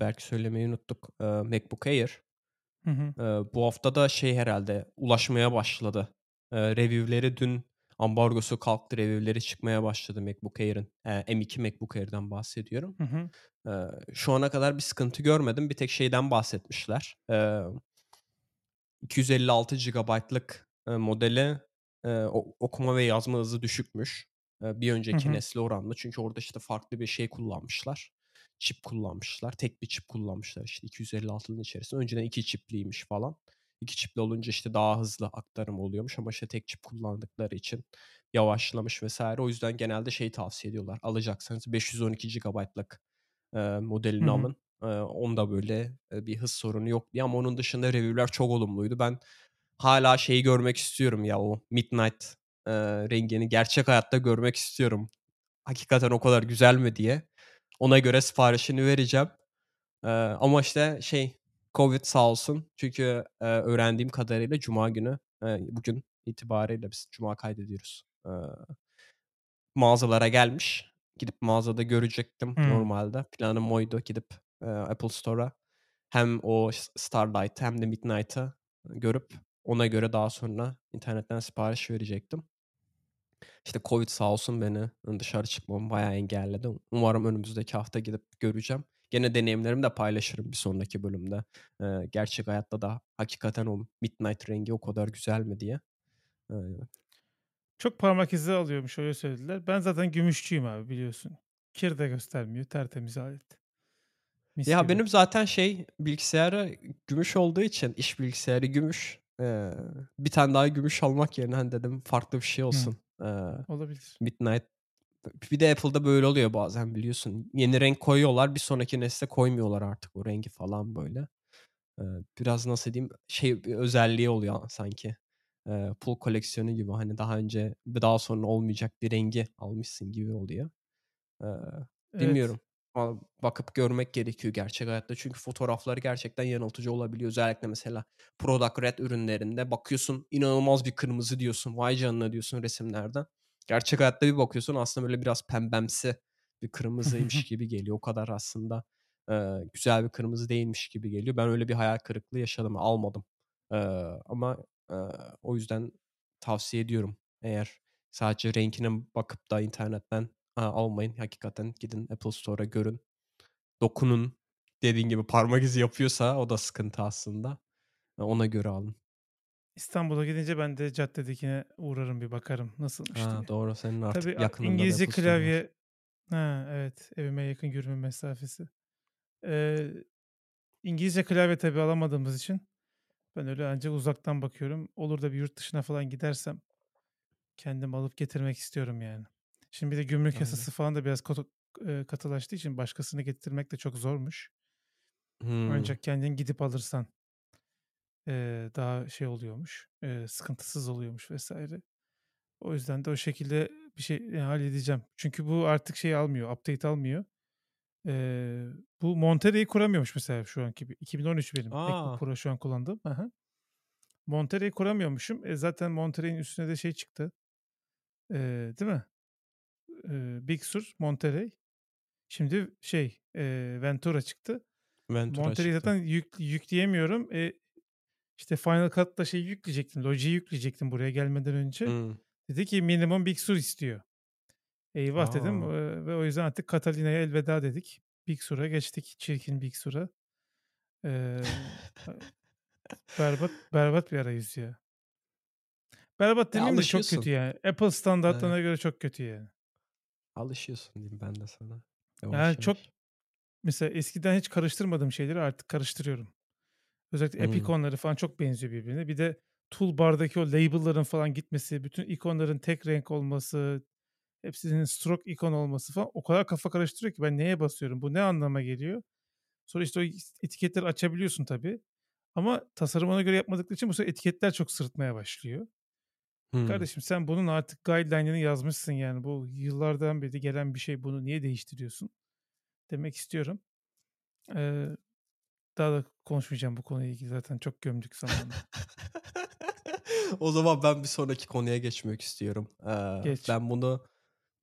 Belki söylemeyi unuttuk. Eee, MacBook Air. Hı hı. Eee, bu hafta da şey herhâlde ulaşmaya başladı. Eee, review'leri dün ambargosu kalktı, review'leri çıkmaya başladı MacBook Air'in. Eee, M2 MacBook Air'den bahsediyorum. Hı hı. Eee, şu ana kadar bir sıkıntı görmedim. Bir tek şeyden bahsetmişler. Eee 256 GB'lık, eee, modeli, o okuma ve yazma hızı düşükmüş, eee, bir Hı önceki hı. nesle oranla. Çünkü orada, işte, farklı bir şey kullanmışlar. Çip kullanmışlar. Tek bir çip kullanmışlar, işte, 256'nın içerisinde. Önceden 2 çipliymiş falan. 2 çipli olunca, işte, daha hızlı aktarım oluyormuş ama, işte, tek çip kullandıkları için yavaşlamış vs. O yüzden genelde şeyi tavsiye ediyorlar. Alacaksanız 512 GB'lık, Hı modelini hı. alın. Eee, onda böyle, eee, bir hız sorunu yok diye ama onun dışında review'ler çok olumluydu. Ben hâlâ şeyi görmek istiyorum ya, o midnight, eee, rengini gerçek hayatta görmek istiyorum. Hakikaten o kadar güzel mi diye. Ona göre siparişini vereceğim. Eee, ama, işte, şey, Covid sağ olsun. Çünkü, eee, öğrendiğim kadarıyla cuma günü, eee, bugün itibariyle biz cuma kaydediyoruz. Eee, mağazalara gelmiş. Gidip mağazada görecektim Hımm. normalde. Planım oydu gidip, eee, Apple Store'a hem o s Starlight'ı hem de Midnight'ı görüp ona göre daha sonra internetten sipariş verecektim. İşte, Covid sağ olsun beni dışarı çıkmamı bayağı engelledi. Umarım önümüzdeki hafta gidip göreceğim. Gene deneyimlerimi de paylaşırım bir sonraki bölümde. Eee, gerçek hayatta da hakikaten o midnight rengi o kadar güzel mi diye. Eee, Çok parmak izi alıyormuş, öyle söylediler. Ben zaten gümüşçüyüm abi biliyorsun. Kir de göstermiyor, tertemiz alet. Mis ya, gibi. benim zaten şey bilgisayarı gümüş olduğu için iş bilgisayarı gümüş. Eee, bir tane daha gümüş almak yerine, hani, dedim farklı bir şey olsun. Olabilir. midnight Bir de Apple'da böyle oluyor bazen biliyorsun. Yeni renk koyuyorlar, bir sonraki nesle koymuyorlar artık o rengi falan böyle. Biraz nasıl diyeyim, şey bir özelliği oluyor sanki. Pul koleksiyonu gibi, hani, daha önce daha sonra olmayacak bir rengi almışsın gibi oluyor. Evet. bilmiyorum. Valla bakıp görmek gerekiyor gerçek hayatta. Çünkü fotoğrafları gerçekten yanıltıcı olabiliyor. Özellikle mesela Product Red ürünlerinde bakıyorsun inanılmaz bir kırmızı diyorsun. Vay canına diyorsun resimlerden. Gerçek hayatta bir bakıyorsun aslında böyle biraz pembemsi bir kırmızıymış gibi geliyor. O kadar aslında, eee, güzel bir kırmızı değilmiş gibi geliyor. Ben öyle bir hayal kırıklığı yaşadım, almadım. Eee, ama, eee, o yüzden tavsiye ediyorum. Eğer sadece rengine bakıp da internetten Almayın. Hakikaten gidin Apple Store'a görün, dokunun. Dediğin gibi parmak izi yapıyorsa o da sıkıntı aslında. E, ona göre alın. İstanbul'a gidince ben de caddedekine uğrarım bir bakarım nasılmış Ha, diye. doğru senin artık Tabii yakınında da İngilizce klavye Ha, evet, evime yakın yürüme mesafesi. Eee, İngilizce klavye tabii alamadığımız için Ben öyle ancak uzaktan bakıyorum. Olur da bir yurt dışına falan gidersem kendim alıp getirmek istiyorum yani. Şimdi bir de gümrük yasası falan da biraz katılaştığı için başkasını getirmek de çok zormuş. Hımm. Ancak kendin gidip alırsan daha şey oluyormuş, sıkıntısız oluyormuş vesaire. O yüzden de o şekilde bir şey, halledeceğim. Çünkü bu artık şey almıyor, update almıyor. Eee, bu Monterey'i kuramıyormuş mesela şu anki bir 2013 benim MacBook A! Pro şu an kullandığım. Hı. Monterey'i kuramıyormuşum. E, zaten Monterey'in üstüne de şey çıktı, eee, değil mi? Big Sur, Monterey. Şimdi şey, eee, Ventura çıktı. Ventura Monterey'i çıktı. zaten yük yükleyemiyorum. E, işte Final Cut'ta şeyi yükleyecektim, Logic'i yükleyecektim buraya gelmeden önce. Hımm. Dedi ki minimum Big Sur istiyor. Eyvah dedim, A! eee, ve o yüzden artık Catalina'ya elveda dedik. Big Sur'a geçtik, çirkin Big Sur'a. Eee, berbat berbat bir arayüz ya. Berbat demeyeyim de çok kötü yani. Apple Evet. standartlarına göre çok kötü yani. Alışıyorsun diyeyim ben de sana. Yavaş Yani çok yavaş. mesela eskiden hiç karıştırmadığım şeyleri artık karıştırıyorum. Özellikle app Hımm. ikonları falan çok benziyor birbirine. Bir de toolbar'daki o label'ların falan gitmesi, bütün ikonların tek renk olması, hepsinin stroke ikon olması falan o kadar kafa karıştırıyor ki ben neye basıyorum, bu ne anlama geliyor? Sonra işte o etiketleri açabiliyorsun tabii. Ama tasarımına göre yapmadıkları için bu sefer etiketler çok sırıtmaya başlıyor. Hımm. Kardeşim sen bunun artık guideline'ını yazmışsın yani. Bu yıllardan beri gelen bir şey. Bunu niye değiştiriyorsun? Demek istiyorum. Eee, daha da konuşmayacağım bu konuyla ilgili. Zaten çok gömdük zamanında. O zaman ben bir sonraki konuya geçmek istiyorum. Eee, Geç. ben bunu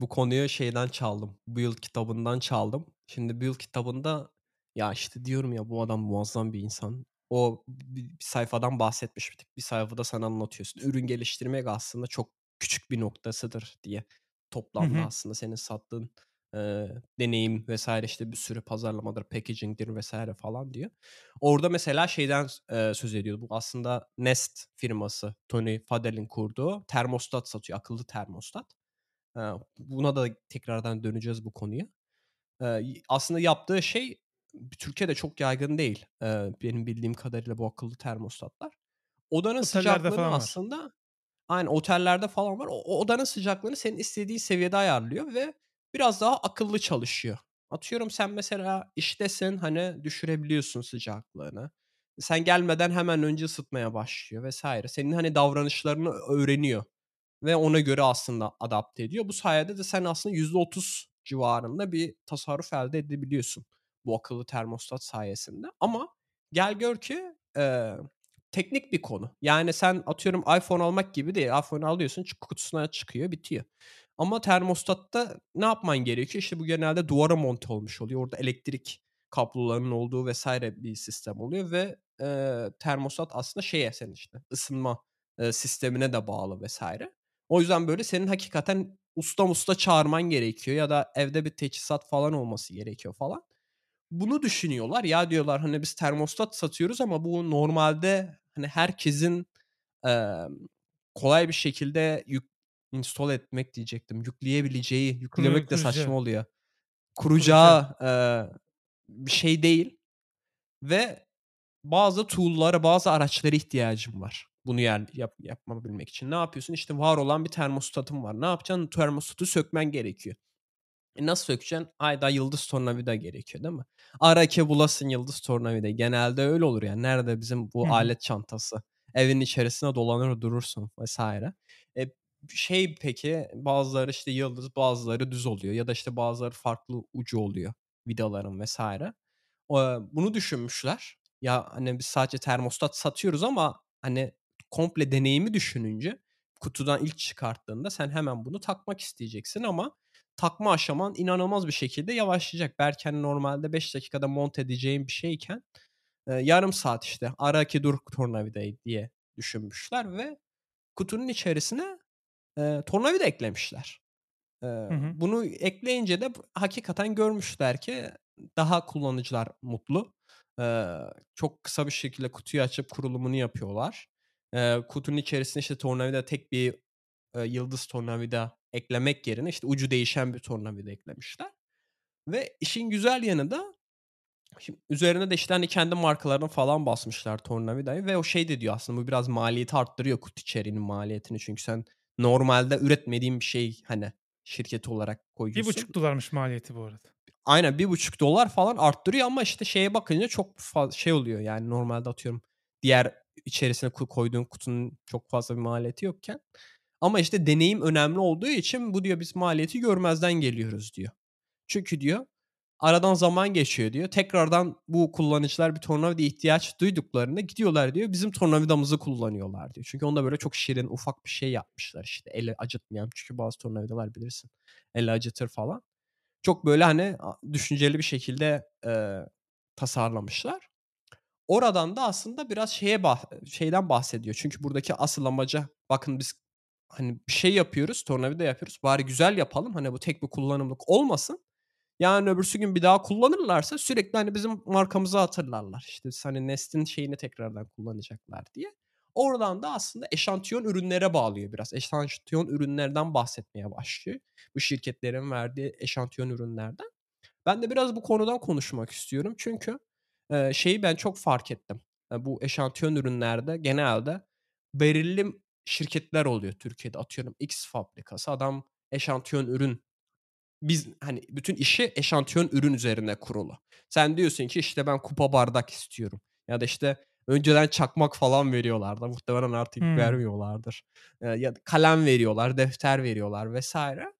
bu konuyu şeyden çaldım. Build kitabından çaldım. Şimdi Build kitabında ya işte diyorum ya bu adam muazzam bir insan. O bir, sayfadan bahsetmiş bir sayfada sana anlatıyorsun. Ürün geliştirmek aslında çok küçük bir noktasıdır diye. Toplamda hı. aslında senin sattığın eee, deneyim vesaire işte bir sürü pazarlamadır, packaging'dir vesaire falan diyor. Orada mesela şeyden eee, söz ediyordu. Bu aslında Nest firması Tony Fadell'in kurduğu termostat satıyor. Akıllı termostat. Eee, buna da tekrardan döneceğiz bu konuya. Y aslında yaptığı şey Türkiye'de çok yaygın değil. Eee, benim bildiğim kadarıyla bu akıllı termostatlar. Odanın Otellerde sıcaklığını falan var. aslında Aynen otellerde falan var. O odanın sıcaklığını senin istediğin seviyede ayarlıyor ve biraz daha akıllı çalışıyor. Atıyorum sen mesela iştesin, hani, düşürebiliyorsun sıcaklığını. Sen gelmeden hemen önce ısıtmaya başlıyor vs. Senin, hani, davranışlarını öğreniyor ve ona göre aslında adapte ediyor. Bu sayede de sen aslında %30 civarında bir tasarruf elde edebiliyorsun bu akıllı termostat sayesinde. Ama gel gör ki, eee Teknik bir konu. Yani sen atıyorum iPhone almak gibi değil. iPhone alıyorsun kutusuna çıkıyor bitiyor. Ama termostatta ne yapman gerekiyor? İşte bu genelde duvara monte olmuş oluyor. Orada elektrik kablolarının olduğu vesaire bir sistem oluyor ve, eee, termostat aslında şeye senin işte ısınma, eee, sistemine de bağlı vesaire. O yüzden böyle senin hakikaten usta musta çağırman gerekiyor ya da evde bir teçhizat falan olması gerekiyor falan. Bunu düşünüyorlar. Ya diyorlar, hani, biz termostat satıyoruz ama bu normalde, hani, herkesin, emm, kolay bir şekilde yük install etmek diyecektim. Yükleyebileceği, Kuru yüklemek de saçma oluyor. Kuracağı, eee, bir şey değil ve bazı tool'lara, bazı araçlara ihtiyacım var. Bunu yer yap yapabilmek için. Ne yapıyorsun? İşte var olan bir termostatım var. Ne yapacaksın? Termostatı sökmen gerekiyor. E, nasıl sökeceksin? Ayda yıldız tornavida gerekiyor, değil mi? Ara ki bulasın yıldız tornavidayı. Genelde öyle olur yani. Nerede bizim bu hı. alet çantası? Evin içerisinde dolanır durursun vs. E, şey peki bazıları işte yıldız, bazıları düz oluyor ya da işte bazıları farklı ucu oluyor vidaların vs. Eee, bunu düşünmüşler. Ya, hani, biz sadece termostat satıyoruz ama, hani, komple deneyimi düşününce kutudan ilk çıkarttığında sen hemen bunu takmak isteyeceksin ama takma aşaman inanılmaz bir şekilde yavaşlayacak. Belki, hani, normalde 5 dakikada monte edeceğin bir şeyken, eee, yarım saat, işte, ara ki dur tornavidayı diye düşünmüşler ve kutunun içerisine, eee, tornavida eklemişler. Eee, Hı hı. bunu ekleyince de hakikaten görmüşler ki daha kullanıcılar mutlu. Eee, çok kısa bir şekilde kutuyu açıp kurulumunu yapıyorlar. Eee, kutunun içerisine, işte, tornavida tek bir, eee, yıldız tornavida eklemek yerine, işte, ucu değişen bir tornavida eklemişler ve işin güzel yanı da Şimdi üzerine de işte, hani, kendi markalarını falan basmışlar tornavidayı ve o şey de diyor aslında bu biraz maliyeti arttırıyor kutu içeriğinin maliyetini. Çünkü sen normalde üretmediğin bir şey, hani, şirket olarak koyuyorsun. $1,5'mış maliyeti bu arada. Aynen $1,5 falan arttırıyor ama işte şeye bakınca çok şey oluyor yani normalde atıyorum diğer içerisine ko koyduğun kutunun çok fazla bir maliyeti yokken ama işte deneyim önemli olduğu için bu diyor biz maliyeti görmezden geliyoruz diyor. Çünkü diyor aradan zaman geçiyor diyor. Tekrardan bu kullanıcılar bir tornavida ihtiyaç duyduklarında gidiyorlar diyor bizim tornavidamızı kullanıyorlar diyor. Çünkü onda böyle çok şirin ufak bir şey yapmışlar işte eli acıtmayan çünkü bazı tornavidalar bilirsin eli acıtır falan. Çok böyle hani düşünceli bir şekilde, eee, tasarlamışlar. Oradan da aslında biraz şeye bah şeyden bahsediyor. Çünkü buradaki asıl amacı bakın biz hani bir şey yapıyoruz, tornavida yapıyoruz. Bari güzel yapalım. Hani bu tek bir kullanımlık olmasın. Yarın öbürsü gün bir daha kullanırlarsa sürekli hani bizim markamızı hatırlarlar. İşte hani Nest'in şeyini tekrardan kullanacaklar diye. Oradan da aslında eşantiyon ürünlere bağlıyor biraz. Eşantiyon ürünlerden bahsetmeye başlıyor. Bu şirketlerin verdiği eşantiyon ürünlerden. Ben de biraz bu konudan konuşmak istiyorum. Çünkü şeyi ben çok fark ettim. E, bu eşantiyon ürünlerde genelde belirli şirketler oluyor Türkiye'de. Atıyorum X fabrikası. Adam eşantiyon ürün biz hani bütün işi eşantiyon ürün üzerine kurulu. Sen diyorsun ki işte ben kupa bardak istiyorum. Ya da işte önceden çakmak falan veriyorlardı. Muhtemelen artık Hımm. vermiyorlardır. Ya kalem veriyorlar, defter veriyorlar vesaire.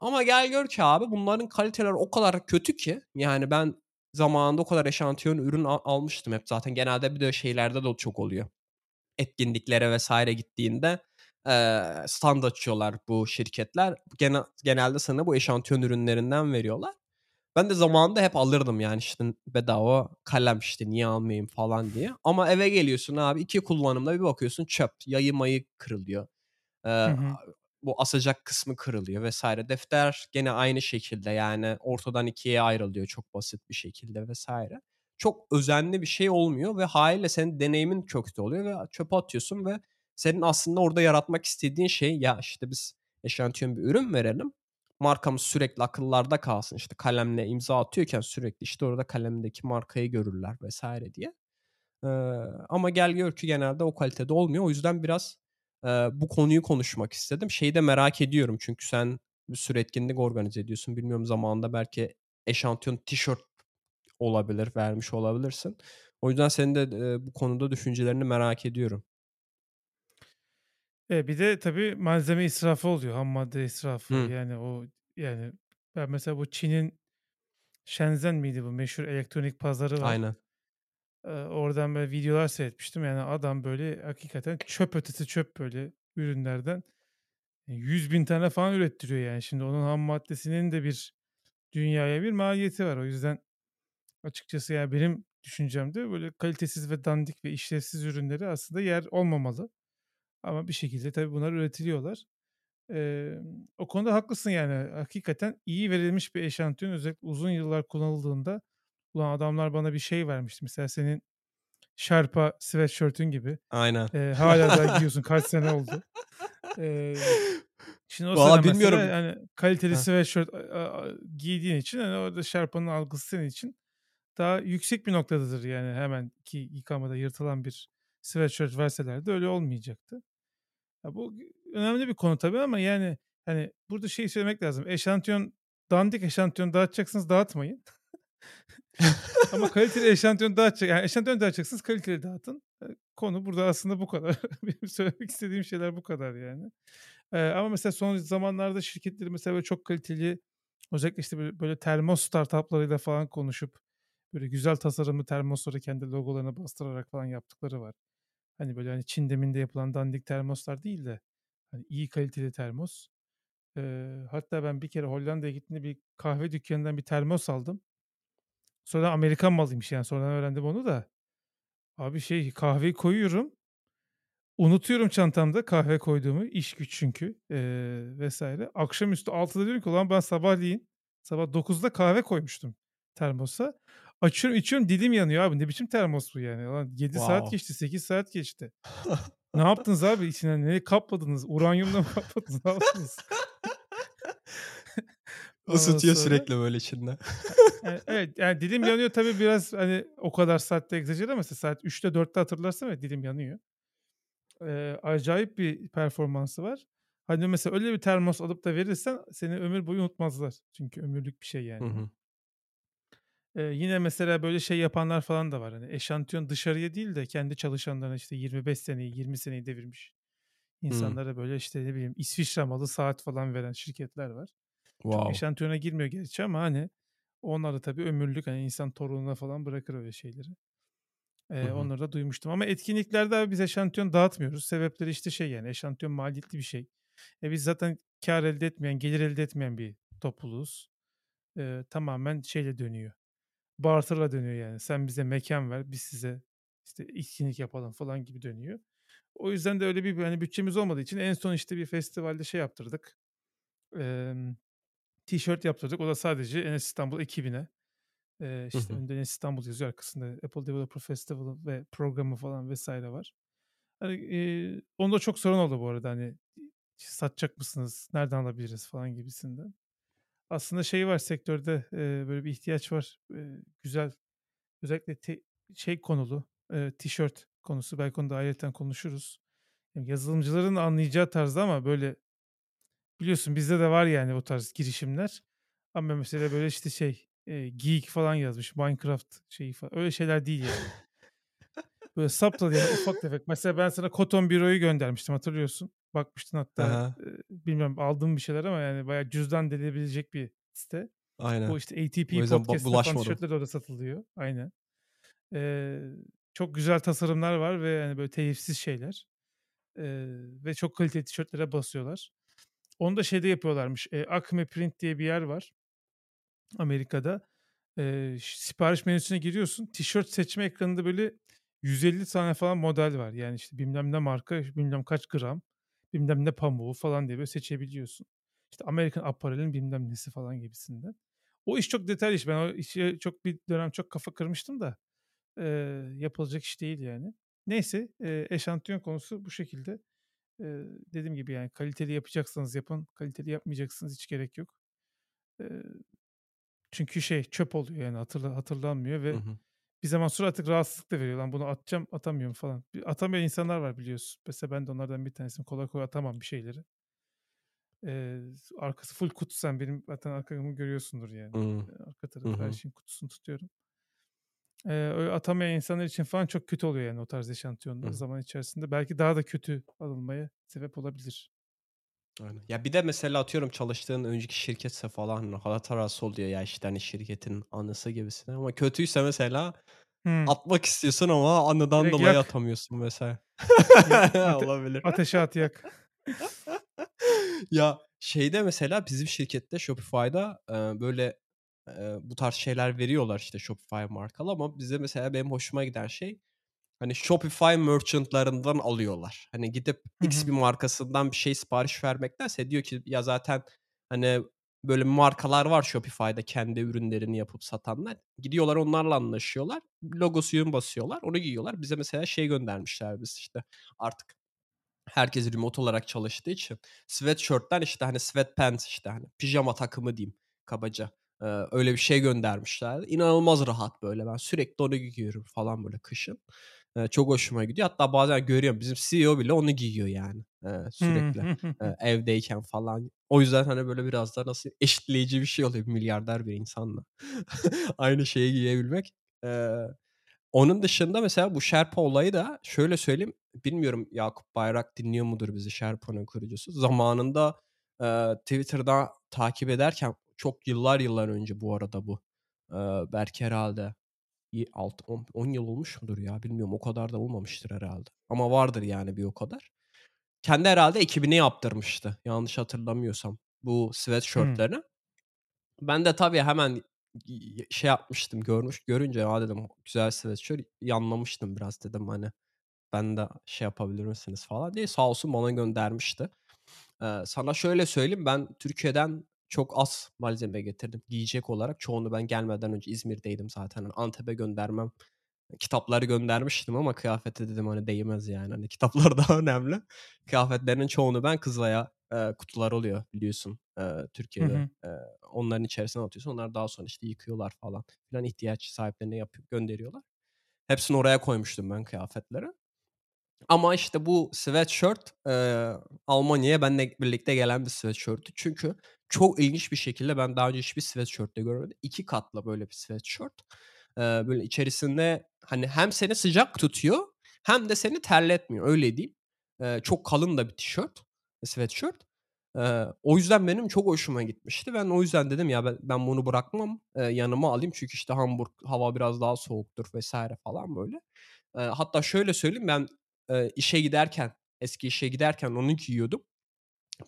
Ama gel gör ki abi bunların kaliteleri o kadar kötü ki yani ben zamanında o kadar eşantiyon ürün al almıştım hep zaten. Genelde bir de şeylerde de çok oluyor. Etkinliklere vesaire gittiğinde, eee, stand açıyorlar bu şirketler. Gene genelde sana bu eşantiyon ürünlerinden veriyorlar. Ben de zamanında hep alırdım yani işte bedava kalem işte niye almayayım falan diye. Ama eve geliyorsun abi iki kullanımda bir bakıyorsun çöp. Yayı mayı kırılıyor. Hı hı. bu asacak kısmı kırılıyor vesaire. Defter gene aynı şekilde yani ortadan ikiye ayrılıyor çok basit bir şekilde vesaire. Çok özenli bir şey olmuyor ve hâliyle senin deneyimin kötü oluyor ve çöpe atıyorsun ve senin aslında orada yaratmak istediğin şey ya işte biz eşantiyon bir ürün verelim markamız sürekli akıllarda kalsın. İşte kalemle imza atıyorken sürekli işte orada kalemdeki markayı görürler vesaire diye. Eee, ama gel gör ki genelde o kalitede olmuyor. O yüzden biraz, eee, bu konuyu konuşmak istedim. Şeyi de merak ediyorum çünkü sen bir sürü etkinlik organize ediyorsun. Bilmiyorum zamanında belki eşantiyon tişört olabilir, vermiş olabilirsin. O yüzden senin de, bu konuda düşüncelerini merak ediyorum. Eee, bir de tabii malzeme israfı oluyor, ham madde israfı. Hı. Yani o yani ben mesela bu Çin'in Shenzhen miydi bu meşhur elektronik pazarı var. Aynen. Eee, oradan böyle videolar seyretmiştim. Yani adam böyle hakikaten çöp ötesi çöp böyle ürünlerden, eee, 100.000 tane falan ürettiriyor yani. Şimdi onun ham maddesinin de bir dünyaya bir maliyeti var. O yüzden açıkçası yani benim düşüncemde böyle kalitesiz ve dandik ve işlevsiz ürünleri aslında yer olmamalı. Ama bir şekilde tabii bunlar üretiliyorlar. Emm, o konuda haklısın yani. Hakikaten iyi verilmiş bir eşantiyon özellikle uzun yıllar kullanıldığında ulan adamlar bana bir şey vermişti. Mesela senin Sherpa sweatshirt'ün gibi. Aynen. Eee, hâlâ daha giyiyorsun kaç sene oldu. Eee, şimdi o Valla sene mesela bilmiyorum. hani kaliteli Heh. sweatshirt giydiğin için hani orada Sherpa'nın algısı senin için daha yüksek bir noktadadır yani hemen ki yıkamada yırtılan bir sweatshirt verselerdi öyle olmayacaktı. Ya bu önemli bir konu tabii ama yani hani burada şeyi söylemek lazım. Eşantiyon dandik eşantiyon dağıtacaksınız dağıtmayın. Ama kaliteli eşantiyon dağıtacak yani eşantiyon dağıtacaksınız kaliteli dağıtın. Eee, konu burada aslında bu kadar. Benim söylemek istediğim şeyler bu kadar yani. Eee, ama mesela son zamanlarda şirketlerin mesela böyle çok kaliteli özellikle işte böyle, böyle termos startup'larıyla falan konuşup böyle güzel tasarımlı termosları kendi logolarına bastırarak falan yaptıkları var. Hani böyle hani Çin deminde yapılan dandik termoslar değil de hani iyi kaliteli termos. Eee, hatta ben bir kere Hollanda'ya gittiğimde bir kahve dükkânından bir termos aldım. Sonra Amerikan malıymış yani sonradan öğrendim onu da. Abi şey kahveyi koyuyorum. Unutuyorum çantamda kahve koyduğumu. iş güç çünkü, eee, vs. Akşamüstü 6'da diyorum ki ulan ben sabahleyin sabah 9'da kahve koymuştum termosa. Açıyorum içiyorum dilim yanıyor abi. Ne biçim termos bu yani? Ulan 7 saat Wow. geçti 8 saat geçti. Ne yaptınız abi içine? Neyi kapladınız? Uranyumla mı kapladınız? Ne yaptınız? Isıtıyor sonra sürekli böyle içinde. Eee, evet, yani dilim yanıyor tabii biraz, hani, o kadar saatte egzajere ama saat 03.00'te 04.00'te hatırlarsam evet, dilim yanıyor. Eee, acayip bir performansı var. Hani, mesela öyle bir termos alıp da verirsen seni ömür boyu unutmazlar. Çünkü ömürlük bir şey Hı yani o. hı. Eee, yine mesela böyle şey yapanlar falan da var. Hani, eşantiyon dışarıya değil de kendi çalışanlarına, işte, 25 seneyi, 20 seneyi devirmiş Hımm. insanlara böyle, işte, ne bileyim, İsviçre malı saat falan veren şirketler var. Çok Wow. eşantiyona girmiyor gerçi ama, hani, onlar da tabii ömürlük. Hani, insan torununa falan bırakır öyle şeyleri. Hı Eee, hı. onları da duymuştum ama etkinliklerde abi biz eşantiyon dağıtmıyoruz. Sebepleri, işte, şey, yani, eşantiyon maliyetli bir şey. E, biz zaten kâr elde etmeyen, gelir elde etmeyen bir topluluğuz. Eee, tamamen şeyle dönüyor, barter'la dönüyor yani. Sen bize mekân ver, biz size, işte, etkinlik yapalım falan gibi dönüyor. O yüzden de öyle bir, hani, bütçemiz olmadığı için en son, işte, bir festivalde şey yaptırdık, emm, tişört yaptırdık. O da sadece Enes İstanbul ekibine. Hı işte, hı. önünde Enes İstanbul yazıyor, arkasında Apple Developer Festival'ı ve programı falan vs. var. Hani, eee, onda çok sorun oldu bu arada, hani, satacak mısınız, nereden alabiliriz falan gibisinden. Aslında şey var sektörde, eee, böyle bir ihtiyaç var. Eee, güzel, özellikle te şey konulu, eee, tişört konusu. Belki onu da ayrıyeten konuşuruz. Yazılımcıların anlayacağı tarzda ama böyle biliyorsun bizde de var yani o tarz girişimler. Ama mesela böyle, işte, şey, eee, geek falan yazmış, Minecraft şeyi falan, öyle şeyler değil yani. Böyle saptaze yani ufak tefek. Mesela ben sana Koton Büro'yu göndermiştim hatırlıyorsun. Bakmıştın hatta, bilmiyorum aldın mı bir şeyler ama yani bayağı cüzdan delebilecek bir site. Aynen. O, işte, ATP Podcast'te falan bulaşmadım. tişörtler de orada satılıyor. Aynen. Eee, çok güzel tasarımlar var ve, hani, böyle telifsiz şeyler, eee, ve çok kaliteli tişörtlere basıyorlar. Onu da şeyde yapıyorlarmış, eee, Acme Print diye bir yer var Amerika'da. Ş sipariş menüsüne giriyorsun, tişört seçme ekranında böyle 150 tane falan model var. Yani, işte, bilmem ne marka, bilmem kaç gram, bilmem ne pamuğu falan diye böyle seçebiliyorsun. İşte, American Apparel'in bilmem nesi falan gibisinden. O iş çok detaylı iş. Ben o işe çok bir dönem çok kafa kırmıştım da, eee, yapılacak iş değil yani. Neyse, eee, eşantiyon konusu bu şekilde. Eee, dediğim gibi yani kaliteli yapacaksanız yapın, kaliteli yapmayacaksınız hiç gerek yok. Eee, çünkü şey çöp oluyor yani hatırla hatırlanmıyor Hı ve hı. Bir zaman sonra artık rahatsızlık da veriyor. Lan bunu atacağım, atamıyorum falan. Atamayan insanlar var biliyorsun. Mesela ben de onlardan bir tanesiyim. Kolay kolay atamam bir şeyleri. Eee, arkası full kutu sen benim zaten arkamı görüyorsundur yani. Eee, arka tarafı her hı. şeyin kutusunu tutuyorum. Eee, öyle atamayan insanlar için falan çok kötü oluyor yani o tarz eşantiyonlar Hı. zaman içerisinde. Belki daha da kötü alınmaya sebep olabilir. Aynen. Ya, bir de mesela atıyorum çalıştığın önceki şirketse falan hayat arası oluyor ya, işte, hani, şirketin anısı gibisinden ama kötüyse mesela Hımm. atmak istiyorsun ama anıdan Direkt dolayı yak. atamıyorsun mesela. Ate Olabilir. ateşe at yak. Ya, şeyde mesela bizim şirkette Shopify'da, eee, böyle, eee, bu tarz şeyler veriyorlar, işte, Shopify markalı ama bize mesela benim hoşuma giden şey, hani, Shopify merchant'larından alıyorlar. Hani, gidip X bir markasından bir şey sipariş vermektense diyor ki ya zaten, hani, böyle markalar var Shopify'da kendi ürünlerini yapıp satanlar. Gidiyorlar onlarla anlaşıyorlar. Logosunu basıyorlar, onu giyiyorlar. Bize mesela şey göndermişler biz, işte, artık herkes remote olarak çalıştığı için sweatshirt'ten, işte, hani, sweatpants, işte, hani, pijama takımı diyeyim kabaca. Eee, öyle bir şey göndermişlerdi. İnanılmaz rahat böyle. Ben sürekli onu giyiyorum falan böyle kışın. E, çok hoşuma gidiyor. Hatta bazen görüyorum bizim CEO bile onu giyiyor yani e, sürekli e, evdeyken falan. O yüzden hani böyle biraz da nasıl eşitleyici bir şey oluyor bir milyarder bir insanla. Aynı şeyi giyebilmek. E, onun dışında mesela bu Sherpa olayı da şöyle söyleyeyim. Bilmiyorum Yakup Bayrak dinliyor mudur bizi Sherpa'nın kurucusu. Zamanında e, Twitter'da takip ederken çok yıllar yıllar önce bu arada bu. E, belki herhalde 6 10, 10 yıl olmuş mudur ya bilmiyorum o kadar da olmamıştır herhalde. Ama vardır yani bir o kadar. Kendi herhalde ekibini yaptırmıştı yanlış hatırlamıyorsam bu sweatshirtlerini. Hmm. Ben de tabii hemen şey yapmıştım görmüş görünce ya dedim güzel sweatshirt yanlamıştım biraz dedim hani ben de şey yapabilir misiniz falan diye sağ olsun bana göndermişti. Ee, sana şöyle söyleyeyim ben Türkiye'den çok az malzeme getirdim giyecek olarak. Çoğunu ben gelmeden önce İzmir'deydim zaten. Hani, Antep'e göndermem kitapları göndermiştim ama kıyafete dedim, hani, değmez yani. Hani, kitaplar daha önemli. Kıyafetlerin çoğunu ben Kızılay'a eee, kutular oluyor biliyorsun, Hı Türkiye'de. hı. Eee, onların içerisine atıyorsun. Onlar daha sonra, işte, yıkıyorlar falan filan. ihtiyaç sahiplerine yapıp gönderiyorlar. Hepsini oraya koymuştum ben kıyafetleri. Ama, işte, bu sweatshirt, eee, Almanya'ya benimle birlikte gelen bir sweatshirt'tü. Çünkü çok ilginç bir şekilde ben daha önce hiçbir sweatshirt de görmedim. 2 katlı böyle bir sweatshirt. Eee, böyle içerisinde, hani, hem seni sıcak tutuyor hem de seni terletmiyor, öyle diyeyim. Eee, çok kalın da bir tişört, sweatshirt. Eee, o yüzden benim çok hoşuma gitmişti. Ben o yüzden dedim ya ben ben bunu bırakmam, eee, yanıma alayım çünkü, işte, Hamburg hava biraz daha soğuktur vs. falan böyle. Hatta şöyle söyleyeyim, ben, eee, işe giderken, eski işe giderken onu giyiyordum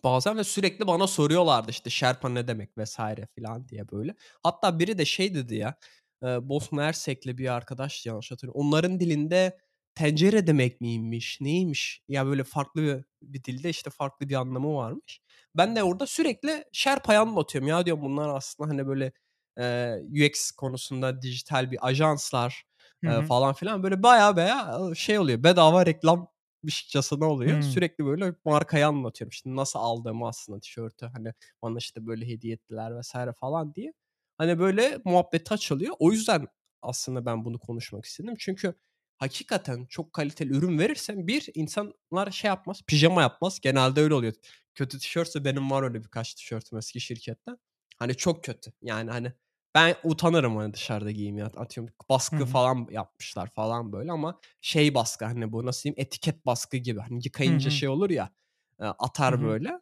bazen ve sürekli bana soruyorlardı, işte, "Sherpa ne demek?" vs. filan diye böyle. Hatta biri de şey dedi ya, eee, Bosna Hersek'li bir arkadaştı yanlış hatırlamıyorsam. Onların dilinde tencere demek miymiş, neymiş? Ya, böyle farklı bir bir dilde, işte, farklı bir anlamı varmış. Ben de orada sürekli Sherpa'yı anlatıyorum. Ya, diyorum bunlar aslında, hani, böyle, eee, UX konusunda dijital bir ajanslar, Hı. falan filan. Böyle baya baya, şey oluyor, bedava reklammışçasına oluyor. Hımm. Sürekli böyle markayı anlatıyorum. İşte, nasıl aldığımı aslında tişörtü, hani, bana, işte, böyle hediye ettiler vs. falan diye. Hani, böyle muhabbet açılıyor. O yüzden aslında ben bunu konuşmak istedim. Çünkü hakikaten çok kaliteli ürün verirsen bir insanlar şey yapmaz, pijama yapmaz. Genelde öyle oluyor. Kötü tişörtse benim var öyle birkaç tişörtüm eski şirketten. Hani, çok kötü. Yani, hani, ben utanırım, hani, dışarıda giymeye. Atıyorum Hı baskı hı. falan yapmışlar falan böyle ama şey baskı, hani, bu nasıl diyeyim, etiket baskı gibi. Hani, yıkayınca hı. şey olur ya, Hı atar hı. böyle.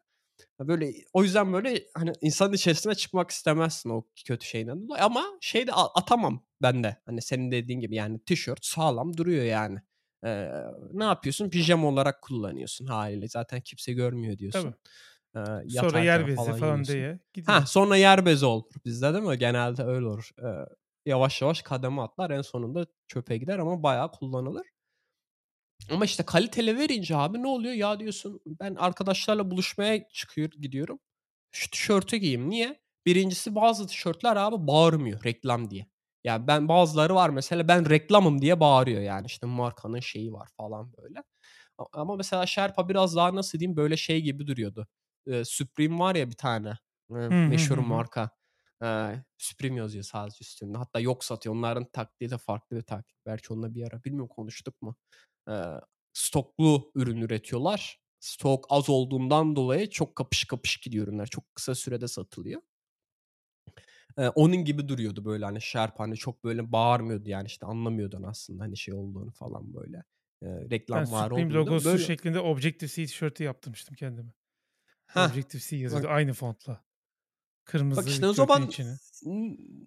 Böyle, o yüzden böyle, hani, insanın içerisine çıkmak istemezsin o kötü şeyden dolayı ama şey de atamam ben de. Hani, senin dediğin gibi, yani, tişört sağlam duruyor yani. Eee, ne yapıyorsun? Pijama olarak kullanıyorsun hâliyle. Zaten kimse görmüyor Tabii. Eee, Sonra yer bezi falan falan diye gidiyor. Hah, sonra yer bezi olur bizde değil mi? Genelde öyle olur. Eee, yavaş yavaş kademe atlar. En sonunda çöpe gider ama bayağı kullanılır. Ama, işte, kaliteli verince abi ne oluyor? Ya, diyorsun ben arkadaşlarla buluşmaya çıkıyor gidiyorum. Şu tişörtü giyeyim. Niye? 1'incisi bazı tişörtler abi bağırmıyor reklam diye. Ya, ben bazıları var mesela ben reklamım diye bağırıyor yani. İşte, markanın şeyi var falan böyle. Ama mesela Sherpa biraz daha nasıl diyeyim, böyle şey gibi duruyordu. Supreme var ya bir tane, meşhur marka. Supreme yazıyor sadece üstünde. Hatta yok satıyor. Onların taktiği de farklı bir taktik. Belki onunla bir ara bilmiyorum konuştuk mu? Eee, stoklu ürün üretiyorlar. Stok az olduğundan dolayı çok kapış kapış gidiyor ürünler. Çok kısa sürede satılıyor. Onun gibi duruyordu böyle, hani, Sherpa, hani, çok böyle bağırmıyordu yani, işte, anlamıyordun aslında, hani, şey olduğunu falan böyle, eee, Ben reklamvari Supreme olduğunu. logosu Böyle şeklinde Objective-C tişörtü yaptırmıştım kendime. Objective-C yazıyordu bak aynı fontla. Bak, Kırmızı işte, bir o zaman içine.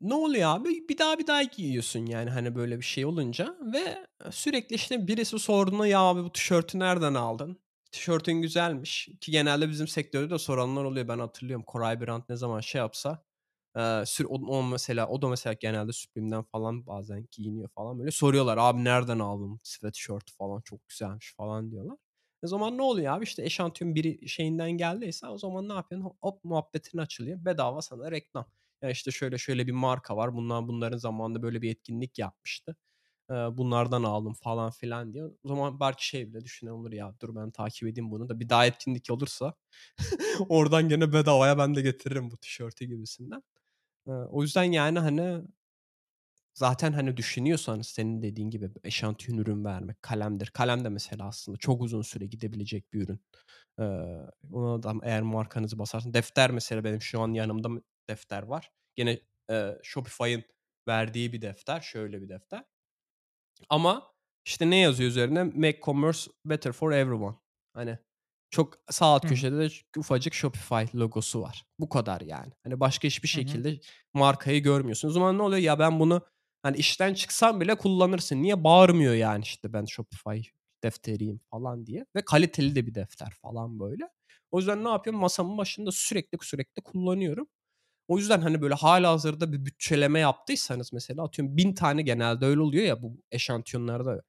ne oluyor abi? Bir daha bir daha giyiyorsun yani, hani, böyle bir şey olunca ve sürekli, işte, birisi sorduğunda, "Ya, abi bu tişörtü nereden aldın? Tişörtün güzelmiş." Ki genelde bizim sektörde de soranlar oluyor. Ben hatırlıyorum Koray Birant ne zaman şey yapsa, eee, sür o o mesela o da mesela genelde Supreme'den falan bazen giyiniyor falan böyle. Soruyorlar, "Abi nereden aldın sweatshirt falan çok güzelmiş." falan diyorlar. O zaman ne oluyor abi? İşte, eşantiyon biri şeyinden geldiyse o zaman ne yapıyorsun? Hop muhabbetin açılıyor. Bedava sana reklam. Ya, işte, şöyle şöyle bir marka var. Bunlar bunların zamanında böyle bir etkinlik yapmıştı. Eee, bunlardan aldım falan filan diye. O zaman belki şey bile düşünen olur, ya dur ben takip edeyim bunu da bir daha etkinlik olursa oradan gene bedavaya ben de getiririm bu tişörtü gibisinden. Eee, o yüzden yani, hani zaten, hani, düşünüyorsan senin dediğin gibi eşantiyon ürün vermek, kalemdir. Kalem de mesela aslında çok uzun süre gidebilecek bir ürün. Eee, ona da eğer markanızı basarsan Defter mesela benim şu an yanımda defter var. Gene, eee, Shopify'ın verdiği bir defter. Şöyle bir defter. Ama, işte, ne yazıyor üzerine? "Make commerce better for everyone." Hani, çok sağ alt Hı köşede de ufacık Shopify logosu var. Bu kadar yani. Hani, başka hiçbir Hı hı. şekilde markayı görmüyorsun. O zaman ne oluyor? Ya, ben bunu, hani, işten çıksam bile kullanırsın. Niye? Bağırmıyor yani, işte, ben Shopify defteriyim falan diye ve kaliteli de bir defter falan böyle. O yüzden ne yapıyorum? Masamın başında sürekli sürekli kullanıyorum. O yüzden, hani, böyle hâlihazırda bir bütçeleme yaptıysanız mesela atıyorum 1000 tane genelde öyle oluyor ya bu eşantiyonlarda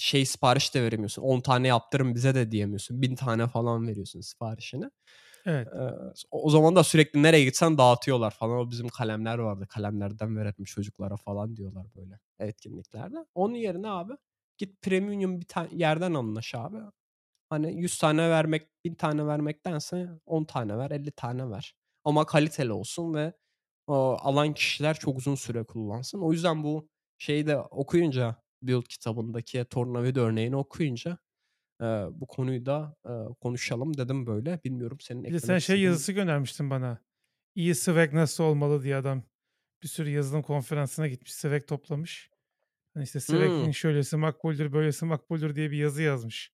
şey sipariş de veremiyorsun. 10 tane yaptırın bize de diyemiyorsun. 1000 tane falan veriyorsun siparişini. Evet. Eee, o zaman da sürekli nereye gitsen dağıtıyorlar falan. "O bizim kalemler vardı. Kalemlerden verelim çocuklara." falan diyorlar böyle etkinliklerde. Onun yerine abi git premium bir ta yerden anlaş abi. Hani 100 tane vermek, 1000 tane vermektense 10 tane ver, 50 tane ver. Ama kaliteli olsun ve, aaa, alan kişiler çok uzun süre kullansın. O yüzden bu şeyi de okuyunca, Build kitabındaki tornavida örneğini okuyunca, eee, bu konuyu da, eee, konuşalım dedim böyle. Bilmiyorum senin de sen eklemek şey yazısı göndermiştin bana. İyi swag nasıl olmalı diye adam bir sürü yazılım konferansına gitmiş, swag toplamış. Hani, işte, swag'in Hımm. şöylesi makbuldür, böylesi makbuldür diye bir yazı yazmış.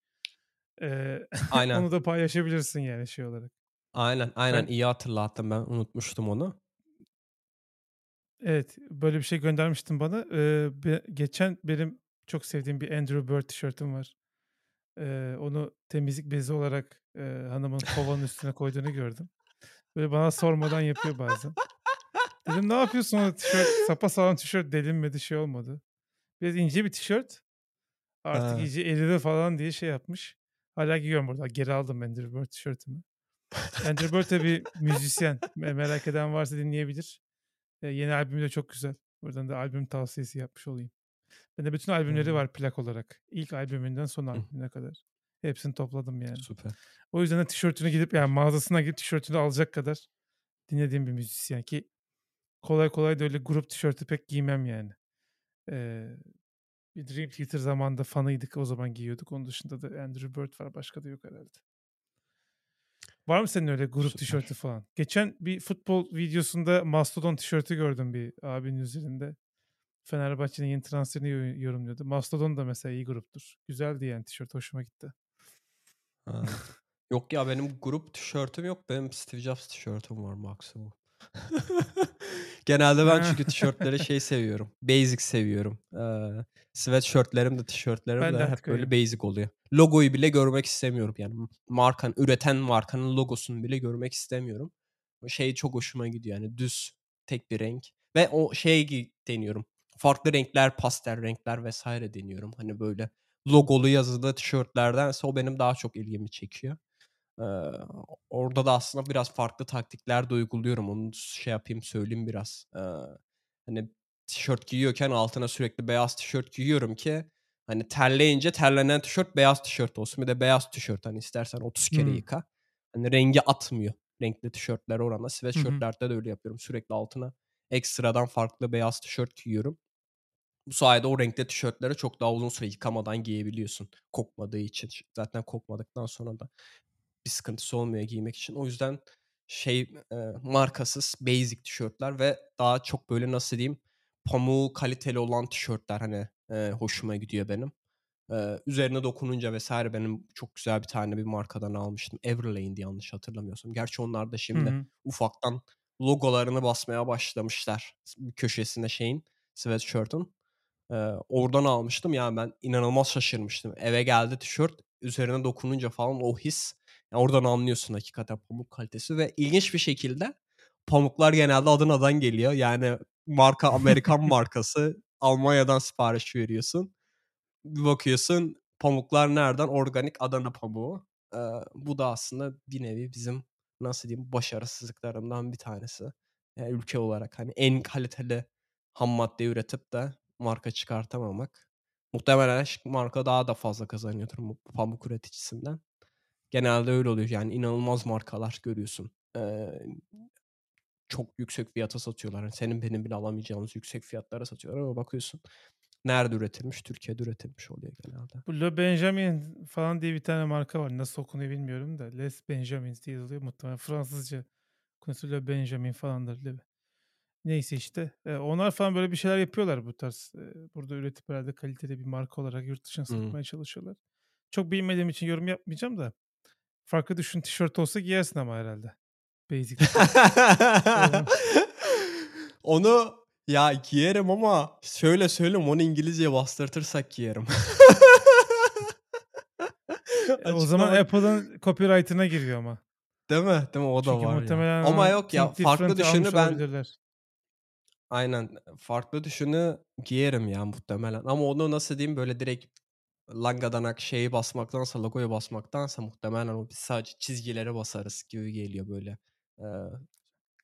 Eee, Aynen. onu da paylaşabilirsin yani şey olarak. Aynen, aynen. Ben İyi hatırlattın. Ben unutmuştum onu. Evet, böyle bir şey göndermiştin bana. Eee, be geçen benim çok sevdiğim bir Andrew Bird tişörtüm var. Eee, onu temizlik bezi olarak, eee, hanımın kovanın üstüne koyduğunu gördüm. Böyle bana sormadan yapıyor bazen. Dedim, "Ne yapıyorsun o tişört? Sapasağlam tişört delinmedi, şey olmadı." Biraz ince bir tişört. Artık Ha. iyice eridi falan diye şey yapmış. Hâlâ giyiyorum burada. Geri aldım Andrew Bird tişörtümü. Andrew Bird bir müzisyen. Me merak eden varsa dinleyebilir. Yeni albümü de çok güzel. Buradan da albüm tavsiyesi yapmış olayım. Bende bütün albümleri Hıı. var plak olarak. İlk albümünden son albümüne kadar. Hepsini topladım yani. Süper. O yüzden de tişörtünü gidip yani mağazasına gidip tişörtünü alacak kadar dinlediğim bir müzisyen ki kolay kolay da öyle grup tişörtü pek giymem yani. Eee, bir Dream Theater zamanında fanıydık. O zaman giyiyorduk. Onun dışında da Andrew Bird var. Başka da yok herhâlde. Var mı senin öyle grup tişörtü falan? Geçen bir futbol videosunda Mastodon tişörtü gördüm bir abinin üzerinde. Fenerbahçe'nin yeni transferini yo yorumluyordu. Mastodon da mesela iyi gruptur. Güzeldi yani tişört, hoşuma gitti. Ha. Yok ya benim grup tişörtüm yok. Benim Steve Jobs tişörtüm var maksimum. Genelde ben çünkü tişörtleri şey seviyorum, basic seviyorum. Eee, sweatshirt'lerim de tişörtlerim Ben de de hep böyle basic oluyor. Logoyu bile görmek istemiyorum yani. M markanın, üreten markanın logosunu bile görmek istemiyorum. Şey çok hoşuma gidiyor yani düz, tek bir renk ve o şeye gi deniyorum, farklı renkler, pastel renkler vs. deniyorum. Hani böyle logolu, yazılı tişörtlerdense o benim daha çok ilgimi çekiyor. Eee, orada da aslında biraz farklı taktikler de uyguluyorum. Onu şey yapayım, söyleyeyim biraz. Eee, hani tişört giyiyorken altına sürekli beyaz tişört giyiyorum ki hani terleyince terlenen tişört beyaz tişört olsun. Bir de beyaz tişört hani istersen 30 kere Hımm. yıka. Hani rengi atmıyor renkli tişörtlere oranla. Sweatshirt'lerde de öyle yapıyorum. Sürekli altına ekstradan farklı beyaz tişört giyiyorum. Bu sayede o renkte tişörtleri çok daha uzun süre yıkamadan giyebiliyorsun kokmadığı için. Zaten kokmadıktan sonra da bir sıkıntısı olmuyor giymek için. O yüzden şey, eee, markasız basic tişörtler ve daha çok böyle nasıl diyeyim, pamuğu kaliteli olan tişörtler hani, eee, hoşuma gidiyor benim. Eee, üzerine dokununca vs. benim çok güzel bir tane bir markadan almıştım. Everlane'di yanlış hatırlamıyorsam. Gerçi onlar da şimdi hı. ufaktan logolarını basmaya başlamışlar bir köşesine şeyin, sweatshirt'ın. Eee, oradan almıştım. Ya ben inanılmaz şaşırmıştım. Eve geldi tişört, üzerine dokununca falan o his, ya oradan anlıyorsun hakikaten pamuk kalitesi ve ilginç bir şekilde pamuklar genelde Adana'dan geliyor. Yani marka Amerikan markası. Almanya'dan sipariş veriyorsun. Bir bakıyorsun pamuklar nereden? Organik Adana pamuğu. Eee, bu da aslında bir nevi bizim nasıl diyeyim, başarısızlıklarımdan bir tanesi. Eee, ülke olarak hani en kaliteli hammadde üretip de marka çıkartamamak. Muhtemelen marka daha da fazla kazanıyordur bu pamuk üreticisinden. Genelde öyle oluyor. Yani inanılmaz markalar görüyorsun. Eee, çok yüksek fiyata satıyorlar. Hani senin benim bile alamayacağımız yüksek fiyatlara satıyorlar ama bakıyorsun nerede üretilmiş? Türkiye'de üretilmiş oluyor genelde. Bu Le Benjamin falan diye bir tane marka var. Nasıl okunuyor bilmiyorum da. Les Benjamins diye yazılıyor. Muhtemelen Fransızca okunuşu Le Benjamin falandır. Le Neyse işte. Eee, onlar falan böyle bir şeyler yapıyorlar bu tarz. Eee, burada üretip herhâlde kaliteli bir marka olarak yurt dışına satmaya çalışıyorlar. Çok bilmediğim için yorum yapmayacağım da. Farklı düşün, tişört olsa giyersin ama herhâlde. Basic? Onu ya giyerim ama şöyle söyleyeyim, onu İngilizceye bastırtırsak giyerim. E, o zaman Apple'ın copyright'ına giriyor ama. Değil mi? Değil mi? O da Çünkü var ya. muhtemelen Ama yok ya farklı düşünü ben olabilirler. Aynen. Farklı düşünü giyerim ya muhtemelen ama onu nasıl diyeyim, böyle direkt langadanak şeyi basmaktansa, logoyu basmaktansa muhtemelen o biz sadece çizgilere basarız gibi geliyor böyle. Eee,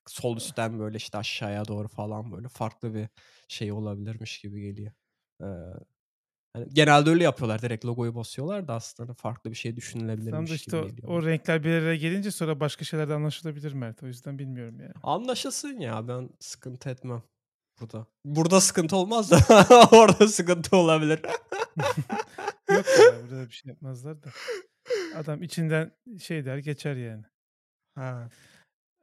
sol üstten böyle işte aşağıya doğru falan böyle farklı bir şey olabilirmiş gibi geliyor. Eee Hani, genelde öyle yapıyorlar. Direkt logoyu basıyorlar da aslında farklı bir şey da düşünülebilirmiş işte gibi o, geliyor o bana. renkler bir araya gelince sonra başka şeylerde anlaşılabilir Mert. O yüzden bilmiyorum yani. Anlaşılsın ya ben sıkıntı etmem burada. Burada sıkıntı olmaz da orada sıkıntı olabilir. Yok ya burada bir şey yapmazlar da. Adam içinden şey der geçer yani. Ha.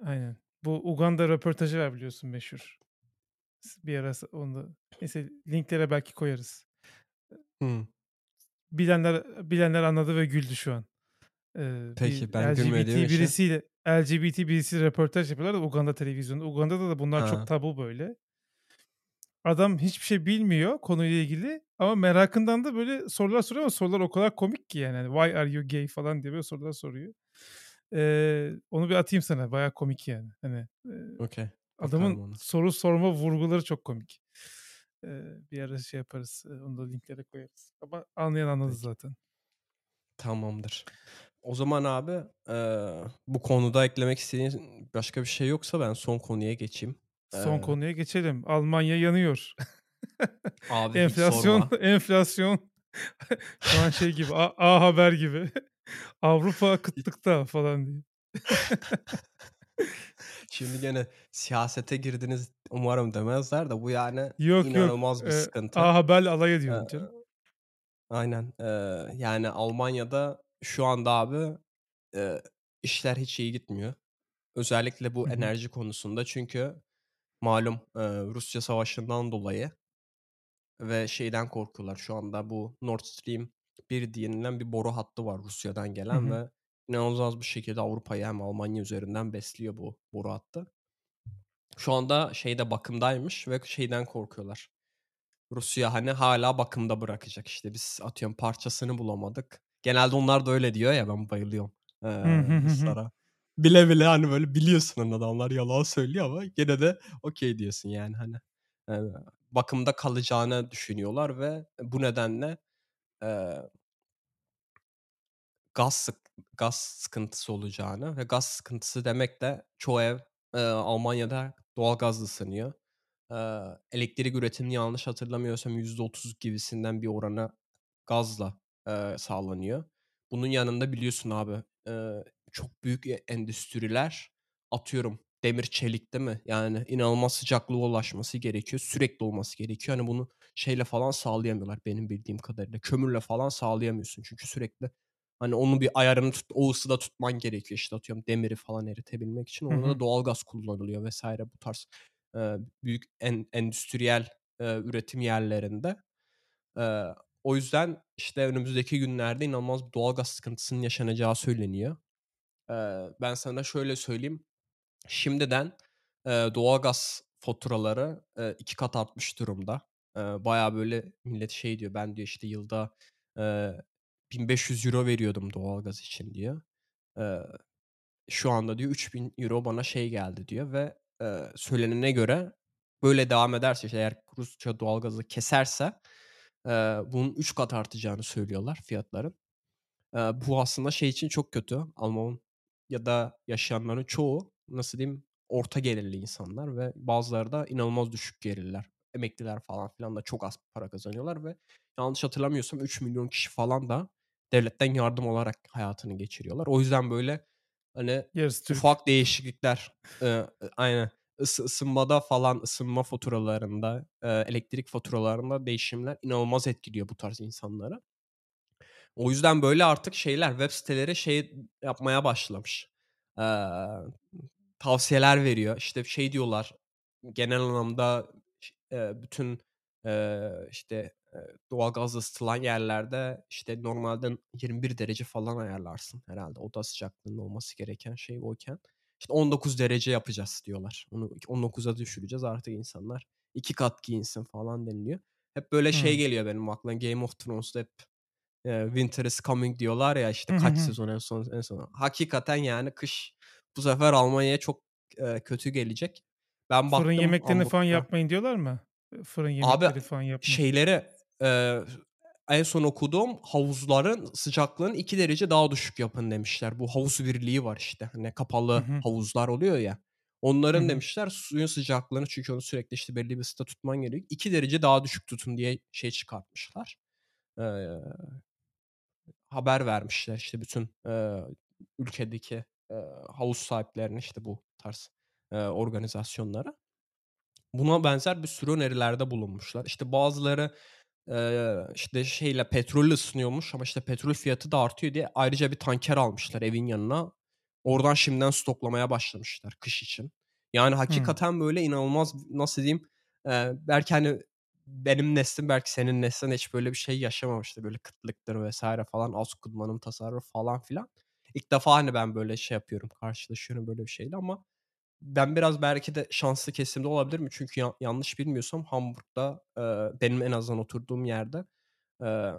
Aynen. Bu Uganda röportajı var biliyorsun meşhur. Bir ara onu neyse linklere belki koyarız. Hımm. Bilenler bilenler anladı ve güldü şu an. Ee, Peki, ben LGBT gülmediğim birisiyle LGBT birisi röportaj yapıyorlar da Uganda televizyonunda. Uganda'da da bunlar Ha. çok tabu böyle. Adam hiçbir şey bilmiyor konuyla ilgili ama merakından da böyle sorular soruyor ama sorular o kadar komik ki yani. Hani, Why are you gay falan diye böyle sorular soruyor. Ee, onu bir atayım sana. Bayağı komik yani. Hani e, Okay. adamın soru sorma vurguları çok komik. Ee, bir ara şey yaparız. e, Onu da linklere koyarız. Ama anlayan anladı Peki. zaten. Tamamdır. O zaman abi, eee, bu konuda eklemek istediğin başka bir şey yoksa ben son konuya geçeyim. Son Eee konuya geçelim. Almanya yanıyor. Abi Enflasyon, sorma. enflasyon şu an şey gibi A, A Haber gibi. Avrupa kıtlıkta falan diye. Şimdi gene siyasete girdiniz umarım demezler de bu yani Yok yok. inanılmaz bir Ee, sıkıntı. A Haber'le alay ediyorum canım. aynen. Eee, yani Almanya'da şu anda abi, eee, işler hiç iyi gitmiyor. Özellikle bu Hı hı. enerji konusunda çünkü malum, eee, Rusya savaşından dolayı ve şeyden korkuyorlar şu anda bu Nord Stream 1 denilen bir boru hattı var Rusya'dan Hı gelen hı. ve inanılmaz bir şekilde Avrupa'yı hem Almanya üzerinden besliyor bu boru hattı. Şu anda şeyde bakımdaymış ve şeyden korkuyorlar. Rusya hani hâlâ bakımda bırakacak. İşte biz atıyorum parçasını bulamadık. Genelde onlar da öyle diyor ya ben bayılıyorum, Hı eee, hı hı hı. Ruslara. Bile bile hani böyle biliyorsun hani adamlar yalan söylüyor ama gene de okay diyorsun yani hani. Eee, bakımda kalacağını düşünüyorlar ve bu nedenle, eee gaz sık gaz sıkıntısı olacağını ve gaz sıkıntısı demek de çoğu ev, eee, Almanya'da doğalgazla ısınıyor. Eee, elektrik üretimini yanlış hatırlamıyorsam %30 gibisinden bir oranı gazla, eee, sağlanıyor. Bunun yanında biliyorsun abi, eee, çok büyük e endüstriler, atıyorum demir çelik değil mi? Yani inanılmaz sıcaklığa ulaşması gerekiyor. Sürekli olması gerekiyor. Hani bunu şeyle falan sağlayamıyorlar benim bildiğim kadarıyla. Kömürle falan sağlayamıyorsun çünkü sürekli hani onun bir ayarını tut o ısıda tutman gerekiyor. İşte atıyorum demiri falan eritebilmek için. Orada da doğalgaz kullanılıyor vs. bu tarz, eee, büyük en endüstriyel, eee, üretim yerlerinde. Eee, o yüzden işte önümüzdeki günlerde inanılmaz bir doğalgaz sıkıntısının yaşanacağı söyleniyor. Ben sana şöyle söyleyeyim, şimdiden, doğalgaz faturaları, 2 kat artmış durumda. Bayağı böyle millet şey diyor, ben diyor işte yılda, eee, €1500 veriyordum doğalgaz için diyor. Şu anda diyor €3000 bana şey geldi diyor ve, eee, söylenene göre böyle devam ederse işte eğer Rusya doğalgazı keserse, eee, bunun 3 kat artacağını söylüyorlar fiyatların. Eee, bu aslında şey için çok kötü. Almanya'da yaşayanların çoğu, nasıl diyeyim, orta gelirli insanlar ve bazıları da inanılmaz düşük gelirler. Emekliler falan filan da çok az para kazanıyorlar ve yanlış hatırlamıyorsam 3.000.000 kişi falan da devletten yardım alarak hayatını geçiriyorlar. O yüzden böyle, hani, Yarısı ufak değişiklikler, eee, aynen, ısı ısınmada falan, ısınma faturalarında, eee, elektrik faturalarında değişimler inanılmaz etkiliyor bu tarz insanları. O yüzden böyle artık şeyler, web siteleri şey yapmaya başlamış, eee, tavsiyeler veriyor. İşte şey diyorlar, genel anlamda eee, bütün, eee, işte, eee, doğalgazla ısıtılan yerlerde işte normalde 21 derece falan ayarlarsın herhâlde oda sıcaklığının olması gereken şey oyken. İşte 19 derece yapacağız diyorlar. Onu 19'a düşüreceğiz artık insanlar 2 kat giyinsin falan deniliyor. Hep böyle şey Hımm. geliyor benim aklıma Game of Thrones'ta hep, eee, winter is coming diyorlar ya işte kaç sezon en son en son. Hakikaten yani kış bu sefer Almanya'ya çok, eee, kötü gelecek. Ben Fırın baktım yemeklerini falan Hamburg'da yapmayın diyorlar mı? Fırın Abi yemekleri falan yapmayın. şeyleri, eee, en son okuduğum havuzların sıcaklığını 2 derece daha düşük yapın demişler. Bu havuz birliği var işte, hani, kapalı hı. havuzlar oluyor ya, onların hı. demişler suyun sıcaklığını çünkü onu sürekli işte belli bir ısıda tutman gerekiyor, 2 derece daha düşük tutun diye şey çıkartmışlar. eee, haber vermişler işte bütün, eee, ülkedeki, eee, havuz sahiplerine, işte bu tarz, eee, organizasyonlara. Buna benzer bir sürü önerilerde bulunmuşlar. İşte bazıları, işte şeyle petrolle ısınıyormuş ama işte petrol fiyatı da artıyor diye ayrıca bir tanker almışlar evin yanına. Oradan şimdiden stoklamaya başlamışlar kış için. Yani hakikaten böyle inanılmaz nasıl diyeyim, eee, belki, hani, benim neslim belki senin neslin hiç böyle bir şey yaşamamıştır. Böyle kıtlıktır vs. falan, az kullanım tasarruf falan filan. İlk defa, hani, ben böyle şey yapıyorum, karşılaşıyorum böyle bir şeyle ama ben biraz belki de şanslı kesimde olabilirim. Çünkü ya yanlış bilmiyorsam Hamburg'da, eee, benim en azından oturduğum yerde, eee,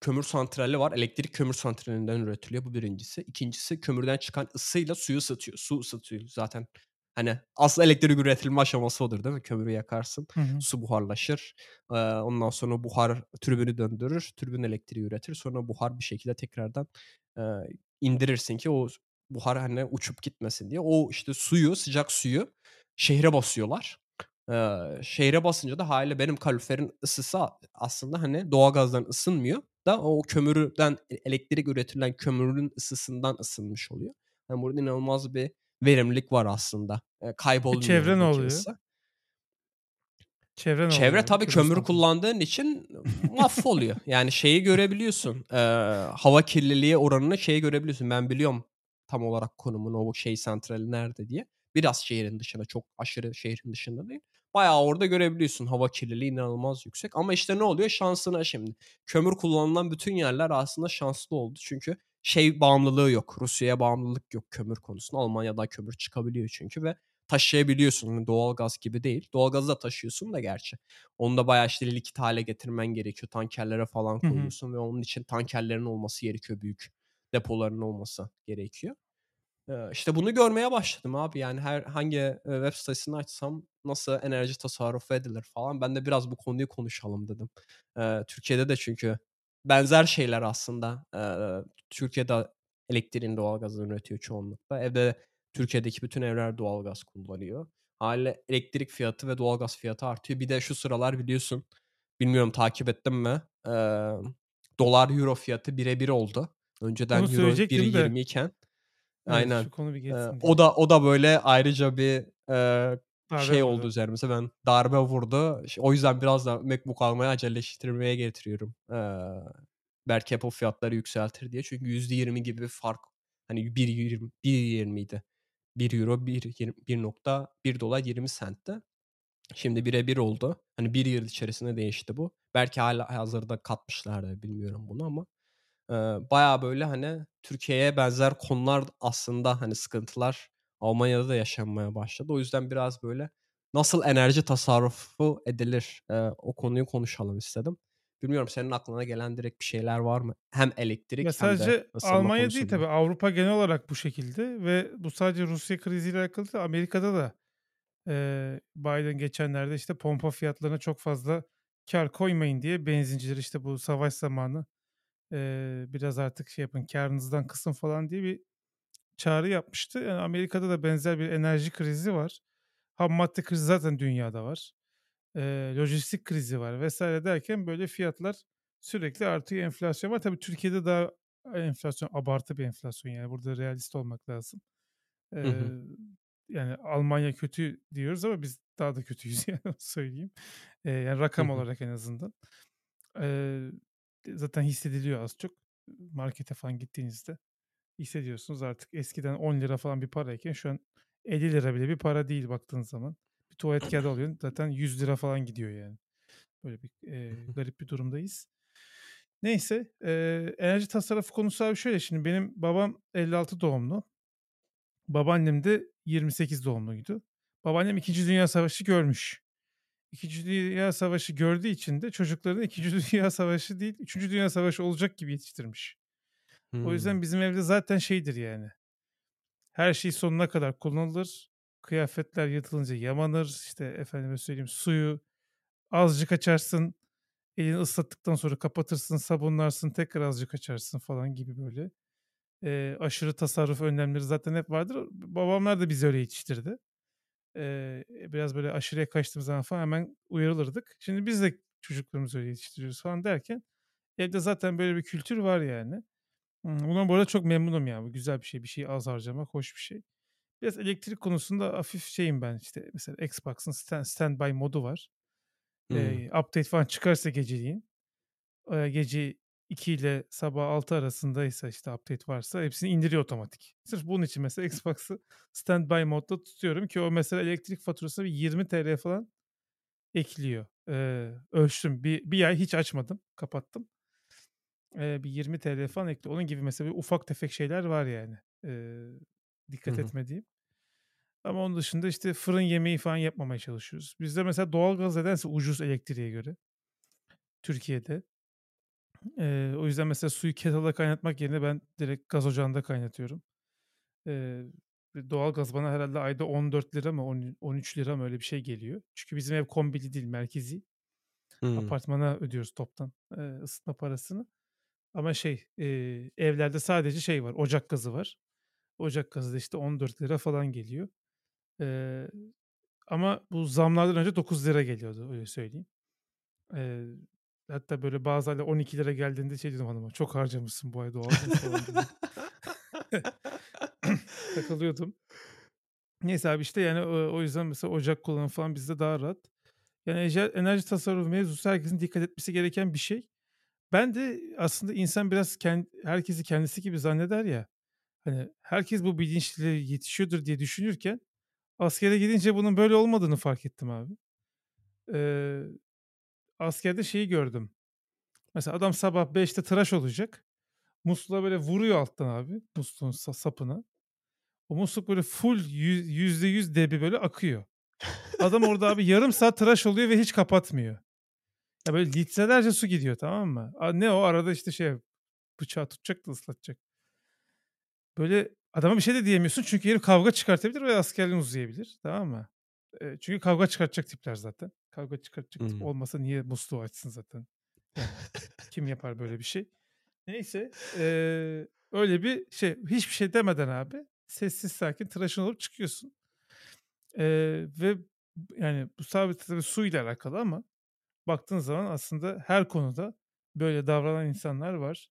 kömür santrali var. Elektrik kömür santralinden üretiliyor. Bu 1'incisi. 2'ncisi kömürden çıkan ısıyla suyu ısıtıyor. Su ısıtıyor zaten. Hani, asıl elektrik üretilme aşaması odur, değil mi? Kömürü yakarsın, Hı hı. su buharlaşır. Eee, ondan sonra buhar türbünü döndürür, türbün elektriği üretir. Sonra buhar bir şekilde tekrardan, eee, indirirsin ki o buhar, hani, uçup gitmesin diye. O, işte, suyu, sıcak suyu şehre basıyorlar. Eee, şehre basınca da hâliyle benim kaloriferin ısısı aslında, hani, doğalgazdan ısınmıyor da o kömürden e elektrik üretilen kömürün ısısından ısınmış oluyor. Yani, burada inanılmaz bir verimlilik var aslında. E, kaybolmuyor çevre ne oluyor? ısı. Çevre ne Çevre oluyor tabii kömür kullandığın için mahvoluyor. Yani şeyi görebiliyorsun, eee, hava kirliliği oranını şeyi görebiliyorsun. Ben biliyorum tam olarak konumunu, o şey santrali nerede diye. Biraz şehrin dışında, çok aşırı şehrin dışında değil. Bayağı orada görebiliyorsun. Hava kirliliği inanılmaz yüksek ama işte ne oluyor? Şansına şimdi. Kömür kullanılan bütün yerler aslında şanslı oldu. Çünkü şey bağımlılığı yok, Rusya'ya bağımlılık yok kömür konusunda. Almanya'dan kömür çıkabiliyor çünkü ve taşıyabiliyorsun. Hani doğalgaz gibi değil. Doğalgazı da taşıyorsun da gerçi. Onu da bayağı işte likit hâle getirmen gerekiyor. Tankerlere falan koyuyorsun ve onun için tankerlerin olması gerekiyor. Büyük depoların olması gerekiyor. İşte bunu görmeye başladım abi. Yani her hangi, web sitesini açsam nasıl enerji tasarrufu edilir falan. Ben de biraz bu konuyu konuşalım dedim. Türkiye'de de çünkü benzer şeyler aslında. Türkiye'de elektriğini doğalgazdan üretiyor çoğunlukla. Evde Türkiye'deki bütün evler doğalgaz kullanıyor. Hâliyle elektrik fiyatı ve doğalgaz fiyatı artıyor. Bir de şu sıralar biliyorsun, bilmiyorum takip ettin mi? Emm, dolar euro fiyatı 1'e 1 oldu. Onu Önceden euro söyleyecektim de 1.20 iken Evet, Aynen. şu konu bir geçsin o diye. da o da böyle ayrıca bir, Darbe şey oldu üzerimize. Ben darbe vurdu. O yüzden biraz da MacBook almayı aceleleştirmeye getiriyorum. Eee, belki Apple fiyatları yükseltir diye. Çünkü %20 gibi bir fark. Hani 1.20 1.20'ydi. €1 bir yirm $1.1 sentti. Şimdi 1'e 1 oldu. Hani 1 yıl içerisinde değişti bu. Belki hâlihazırda katmışlardır bilmiyorum bunu ama, bayağı böyle, hani, Türkiye'ye benzer konular aslında, hani, sıkıntılar Almanya'da da yaşanmaya başladı. O yüzden biraz böyle nasıl enerji tasarrufu edilir, o konuyu konuşalım istedim. Bilmiyorum senin aklına gelen direkt bir şeyler var mı? Hem Ya, elektrik hem de sadece Almanya değil tabii, Avrupa genel olarak bu şekilde ve bu sadece Rusya kriziyle alakalı değil, Amerika'da da, Biden geçenlerde, işte, pompa fiyatlarına çok fazla kâr koymayın diye benzincilere, işte, bu savaş zamanı, eee, biraz artık şey yapın, kârınızdan kısın falan diye bir çağrı yapmıştı. Yani, Amerika'da da benzer bir enerji krizi var. Hammadde krizi zaten dünyada var. Eee, lojistik krizi var vs. derken böyle fiyatlar sürekli artıyor, enflasyon var. Tabii Türkiye'de daha enflasyon abartı bir enflasyon, yani, burada realist olmak lazım. Hı hı. Eee, yani, Almanya kötü diyoruz ama biz daha da kötüyüz yani söyleyeyim. Eee, yani, rakam hı. olarak en azından. Eee, zaten hissediliyor az çok. Markete falan gittiğinizde hissediyorsunuz artık eskiden €10 falan bir parayken şu an €50 bile bir para değil baktığın zaman. Bir tuvalet kağıdı alıyorsun zaten €100 falan gidiyor yani. Böyle bir, hı. garip bir durumdayız. Neyse, eee, enerji tasarrufu konusu abi şöyle, şimdi benim babam 56 doğumlu. Babaannem de 28 doğumluydu. Babaannem 2. Dünya Savaşı görmüş. 2. Dünya Savaşı gördüğü için de çocuklarını 2. Dünya Savaşı değil, 3. Dünya Savaşı olacak gibi yetiştirmiş. O Hımm. yüzden bizim evde zaten şeydir yani her şey sonuna kadar kullanılır. Kıyafetler yırtılınca yamanır. İşte, efendime söyleyeyim, suyu azıcık açarsın, elini ıslattıktan sonra kapatırsın, sabunlarsın, tekrar azıcık açarsın falan gibi böyle. Eee, aşırı tasarruf önlemleri zaten hep vardır. Babamlar da bizi öyle yetiştirdi. Eee, biraz böyle aşırıya kaçtığımız zaman falan hemen uyarılırdık. Şimdi biz de çocuklarımızı öyle yetiştiriyoruz falan derken Evde zaten böyle bir kültür var yani. Bundan bu arada çok memnunum ya. Bu güzel bir şey. Bir şeyi az harcamak hoş bir şey. Biraz elektrik konusunda hafif şeyim ben, işte, mesela Xbox'ın stand standby modu var. Hımm. Eee, update falan çıkarsa geceleyin, eee, gece 2 ile sabah 6 arasındaysa, işte, update varsa hepsini indiriyor otomatik. Sırf bunun için mesela Xbox'ı standby modda tutuyorum ki o mesela elektrik faturasına bir TL falan ekliyor. Eee, ölçtüm. Bir bir ay hiç açmadım, kapattım. Eee, bir TL falan ekliyor. Onun gibi mesela ufak tefek şeyler var yani, Hı dikkat hı. etmediğim. Ama onun dışında, işte, fırın yemeği falan yapmamaya çalışıyoruz. Bizde mesela doğalgaz nedense ucuz elektriğe göre Türkiye'de. Eee, o yüzden mesela suyu kettle'da kaynatmak yerine ben direkt gaz ocağında kaynatıyorum. Eee, ve doğalgaz bana herhâlde ayda ₺14 mı on ₺13 mı öyle bir şey geliyor. Çünkü bizim ev kombili değil, merkezi. Hımm. Apartmana ödüyoruz toptan, eee, ısıtma parasını. Ama şey, eee, evlerde sadece şey var, ocak gazı var. Ocak gazı da işte ₺14 falan geliyor. Eee, ama bu zamlardan önce £9 geliyordu, öyle söyleyeyim. Hatta böyle bazı aylar £12 geldiğinde şey diyordum hanıma, "Çok harcamışsın bu ay doğalgaz." falan diyordum. Takılıyordum. Neyse abi, işte, yani, o yüzden mesela ocak kullanımı falan bizde daha rahat. Yani enerji tasarrufu mevzusu herkesin dikkat etmesi gereken bir şey. Ben de aslında insan biraz ken herkesi kendisi gibi zanneder ya, hani, herkes bu bilinçle yetişiyordur diye düşünürken askere gidince bunun böyle olmadığını fark ettim abi. Eee, askerde şeyi gördüm. Mesela adam sabah 5'te tıraş olacak. Musluğa böyle vuruyor alttan abi, musluğun sa sapına. O musluk böyle full yü %100 debi böyle akıyor. Adam orada abi yarım saat tıraş oluyor ve hiç kapatmıyor. Ya, böyle litrelerce su gidiyor, tamam mı? Ne o arada, işte, şey bıçağı tutacak da ıslatacak. Böyle adama bir şey de diyemiyorsun çünkü herif kavga çıkartabilir ve askerliğin uzayabilir, tamam mı? Eee, çünkü kavga çıkartacak tipler zaten. Kavga çıkartacak Hımm. olmasa niye musluğu açsın zaten? Yani kim yapar böyle bir şey? Neyse, eee, öyle bir şey. Hiçbir şey demeden abi sessiz sakin tıraşın olup çıkıyorsun. Eee, ve yani bu sadece tabii suyla alakalı ama baktığın zaman aslında her konuda böyle davranan insanlar var.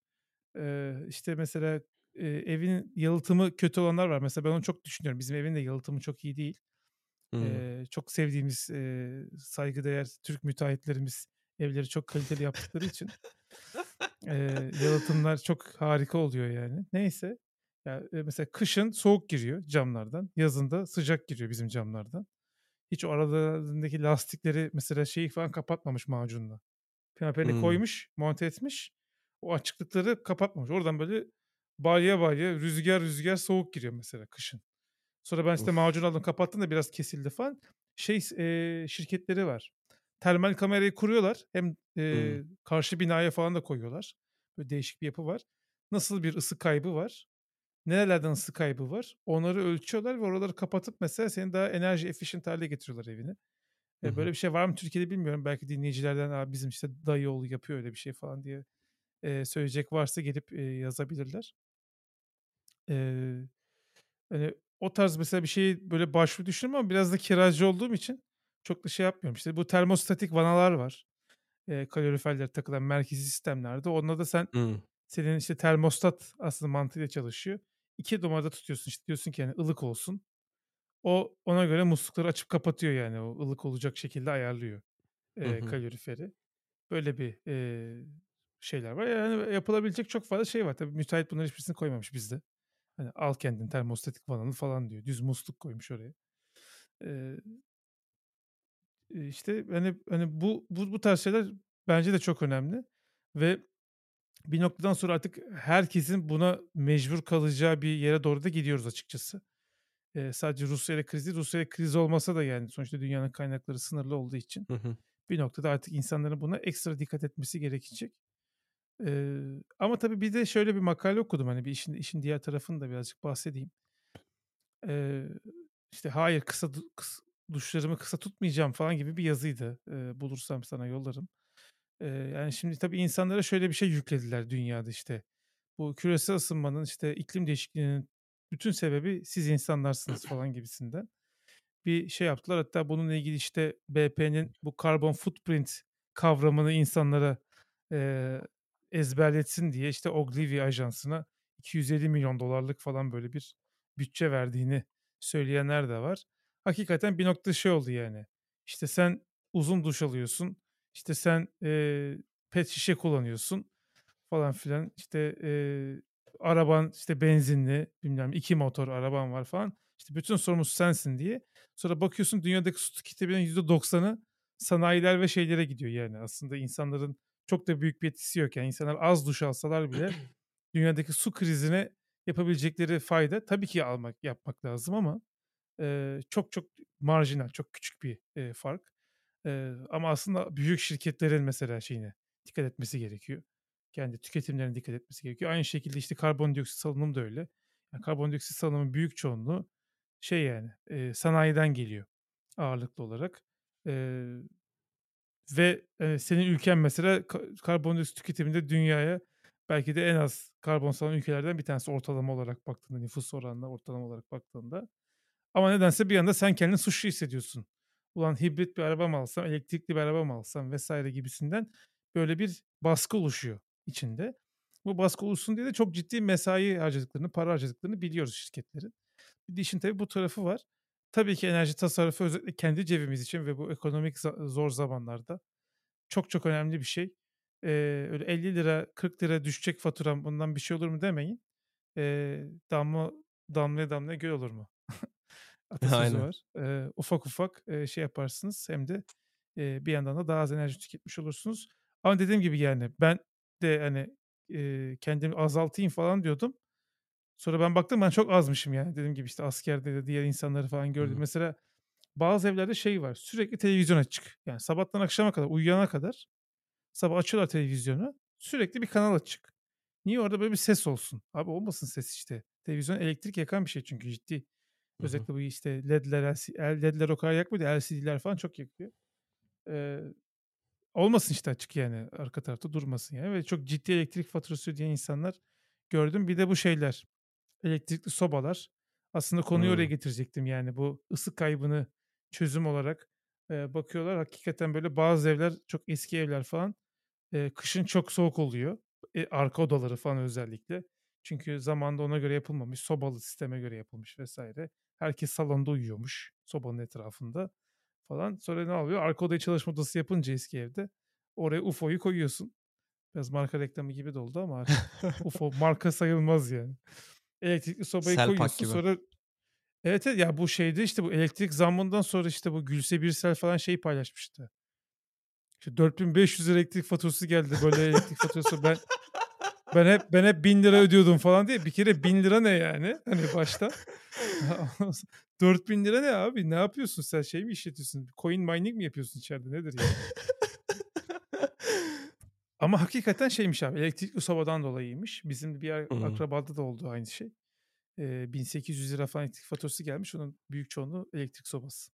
Eee, işte, mesela, eee, evin yalıtımı kötü olanlar var. Mesela ben onu çok düşünüyorum. Bizim evin de yalıtımı çok iyi değil. Hımm. Eee, çok sevdiğimiz, eee, saygıdeğer Türk müteahhitlerimiz evleri çok kaliteli yaptıkları için eee, yalıtımlar çok harika oluyor yani. Neyse, ya, eee, mesela kışın soğuk giriyor camlardan, yazın da sıcak giriyor bizim camlardan. Hiç o aralarındaki lastikleri mesela şeyi falan kapatmamış macunla. Pimapenini Hımm. koymuş, monte etmiş. O açıklıkları kapatmamış. Oradan böyle balya balya, rüzgar rüzgar soğuk giriyor mesela kışın. Sonra ben, işte, Of. macun aldım kapattım da biraz kesildi falan. Şey eee, şirketleri var. Termal kamerayı kuruyorlar. Hem, Hımm. eee, karşı binaya falan da koyuyorlar. Böyle değişik bir yapı var. Nasıl bir ısı kaybı var? Nerelerden ısı kaybı var? Onları ölçüyorlar ve oraları kapatıp mesela seni daha enerji efficient hâle getiriyorlar evini. Eee, böyle bir şey var mı Türkiye'de bilmiyorum. Belki dinleyicilerden, "A, bizim, işte, dayıoğlu yapıyor öyle bir şey." falan diye, eee, söyleyecek varsa gelip, eee, yazabilirler. Eee, hani, o tarz mesela bir şeyi böyle başvuru düşündüm ama biraz da kiracı olduğum için çok da şey yapmıyorum. İşte, bu termostatik vanalar var. Eee, kaloriferlere takılan merkezi sistemlerde. Onda da sen Hımm. senin, işte, termostat aslında mantığıyla çalışıyor. 2 numarada tutuyorsun, işte, diyorsun ki, hani, ılık olsun. O ona göre muslukları açıp kapatıyor yani o ılık olacak şekilde ayarlıyor, Hı hı. kaloriferi. Böyle bir, eee, şeyler var. Yani yapılabilecek çok fazla şey var. Tabii müteahhit bunların hiçbirisini koymamış bizde. Hani, "Al kendin termostatik vananı." falan diyor. Düz musluk koymuş oraya. Eee, işte, hani hani, bu bu bu tarz şeyler bence de çok önemli ve bir noktadan sonra artık herkesin buna mecbur kalacağı bir yere doğru da gidiyoruz açıkçası. Eee, sadece Rusya'yla kriz değil, Rusya'yla kriz olmasa da, yani, sonuçta dünyanın kaynakları sınırlı olduğu için Hı hı. bir noktada artık insanların buna ekstra dikkat etmesi gerekecek. Eee, ama tabii bir de şöyle bir makale okudum, hani, bir işin işin diğer tarafını da birazcık bahsedeyim. Eee, işte, "Hayır, kısa du kıs duşlarımı kısa tutmayacağım." falan gibi bir yazıydı. Eee, bulursam sana yollarım. Eee, yani, şimdi tabii insanlara şöyle bir şey yüklediler dünyada, işte. Bu küresel ısınmanın, işte, iklim değişikliğinin bütün sebebi siz insanlarsınız falan gibisinden bir şey yaptılar. Hatta bununla ilgili, işte, BP'nin bu carbon footprint kavramını insanlara, eee ezberletsin diye işte Ogilvy Ajansı'na $250.000.000'lık falan böyle bir bütçe verdiğini söyleyenler de var. Hakikaten bir noktada şey oldu yani. İşte sen uzun duş alıyorsun. İşte sen eee, pet şişe kullanıyorsun falan filan. İşte eee, araban işte benzinli bilmem iki motor araban var falan. İşte bütün sorumlusu sensin diye. Sonra bakıyorsun dünyadaki su tüketiminin %90'ı sanayiler ve şeylere gidiyor yani. Aslında insanların çok da büyük bir etkisi yok. Yani insanlar az duş alsalar bile dünyadaki su krizine yapabilecekleri fayda tabii ki almak yapmak lazım ama eee, çok çok marjinal, çok küçük bir eee, fark. Eee, ama aslında büyük şirketlerin mesela şeyine dikkat etmesi gerekiyor. Kendi tüketimlerine dikkat etmesi gerekiyor. Aynı şekilde işte karbondioksit salınımı da öyle. Yani karbondioksit salınımının büyük çoğunluğu şey yani eee, sanayiden geliyor ağırlıklı olarak. Eee, ve eee, senin ülken mesela ka- karbondioksit tüketiminde dünyaya belki de en az karbon salan ülkelerden bir tanesi ortalama olarak baktığında nüfus oranına ortalama olarak baktığında. Ama nedense bir anda sen kendini suçlu hissediyorsun. Ulan hibrit bir araba mı alsam, elektrikli bir araba mı alsam vesaire gibisinden böyle bir baskı oluşuyor içinde. Bu baskı oluşsun diye de çok ciddi mesai harcadıklarını, para harcadıklarını biliyoruz şirketlerin. Bir de işin tabii bu tarafı var. Tabii ki enerji tasarrufu özellikle kendi cebimiz için ve bu ekonomik zor zamanlarda çok çok önemli bir şey. Ee, öyle 50 lira 40 lira düşecek faturam bundan bir şey olur mu demeyin. Ee, damla damlaya damlaya göl olur mu? Atasözü Aynen. var. Eee, ufak ufak şey yaparsınız hem de bir yandan da daha az enerji tüketmiş olursunuz. Ama dediğim gibi yani ben de hani kendimi azaltayım falan diyordum. Sonra ben baktım ben çok azmışım yani. Dediğim gibi işte askerde de diğer insanları falan gördüm. hı. Mesela bazı evlerde şey var. Sürekli televizyon açık. Yani sabahtan akşama kadar uyuyana kadar sabah açıyorlar televizyonu. Sürekli bir kanal açık. Niye orada böyle bir ses olsun? Abi olmasın ses işte. Televizyon elektrik yakan bir şey çünkü ciddi. Özellikle bu işte LED'ler, LED'ler o kadar yakmıyor da LCD'ler falan çok yakıyor. Eee, olmasın işte açık yani arka tarafta durmasın yani ve çok ciddi elektrik faturası ödeyen insanlar gördüm. Bir de bu şeyler elektrikli sobalar. Aslında konuyu oraya Hıı. getirecektim yani bu ısı kaybını çözüm olarak eee, bakıyorlar. Hakikaten böyle bazı evler çok eski evler falan eee, kışın çok soğuk oluyor. E, arka odaları falan özellikle. Çünkü zamanında ona göre yapılmamış. Sobalı sisteme göre yapılmış vesaire. Herkes salonda uyuyormuş sobanın etrafında falan. Sonra ne oluyor? Arka odaya çalışma odası yapınca eski evde oraya UFO'yu koyuyorsun. Biraz marka reklamı gibi de oldu ama UFO marka sayılmaz yani. Elektrikli sobayı Selpak koyuyorsun gibi. sonra evet, evet ya bu şeyde işte bu elektrik zammından sonra işte bu Gülse Birsel falan şeyi paylaşmıştı. İşte 4500 elektrik faturası geldi. Böyle elektrik faturası ben ben hep ben hep 1000 lira ödüyordum falan diye. Bir kere 1000 lira ne yani? Hani başta. 4000 lira ne abi? Ne yapıyorsun sen? Şey mi işletiyorsun? Coin mining mi yapıyorsun içeride? Nedir yani? Ama hakikaten şeymiş abi. Elektrikli sobadan dolayıymış. Bizim bir Hı hı. akrabada da oldu aynı şey. Ee, 1800 lira falan elektrik faturası gelmiş. Onun büyük çoğunluğu elektrik sobası.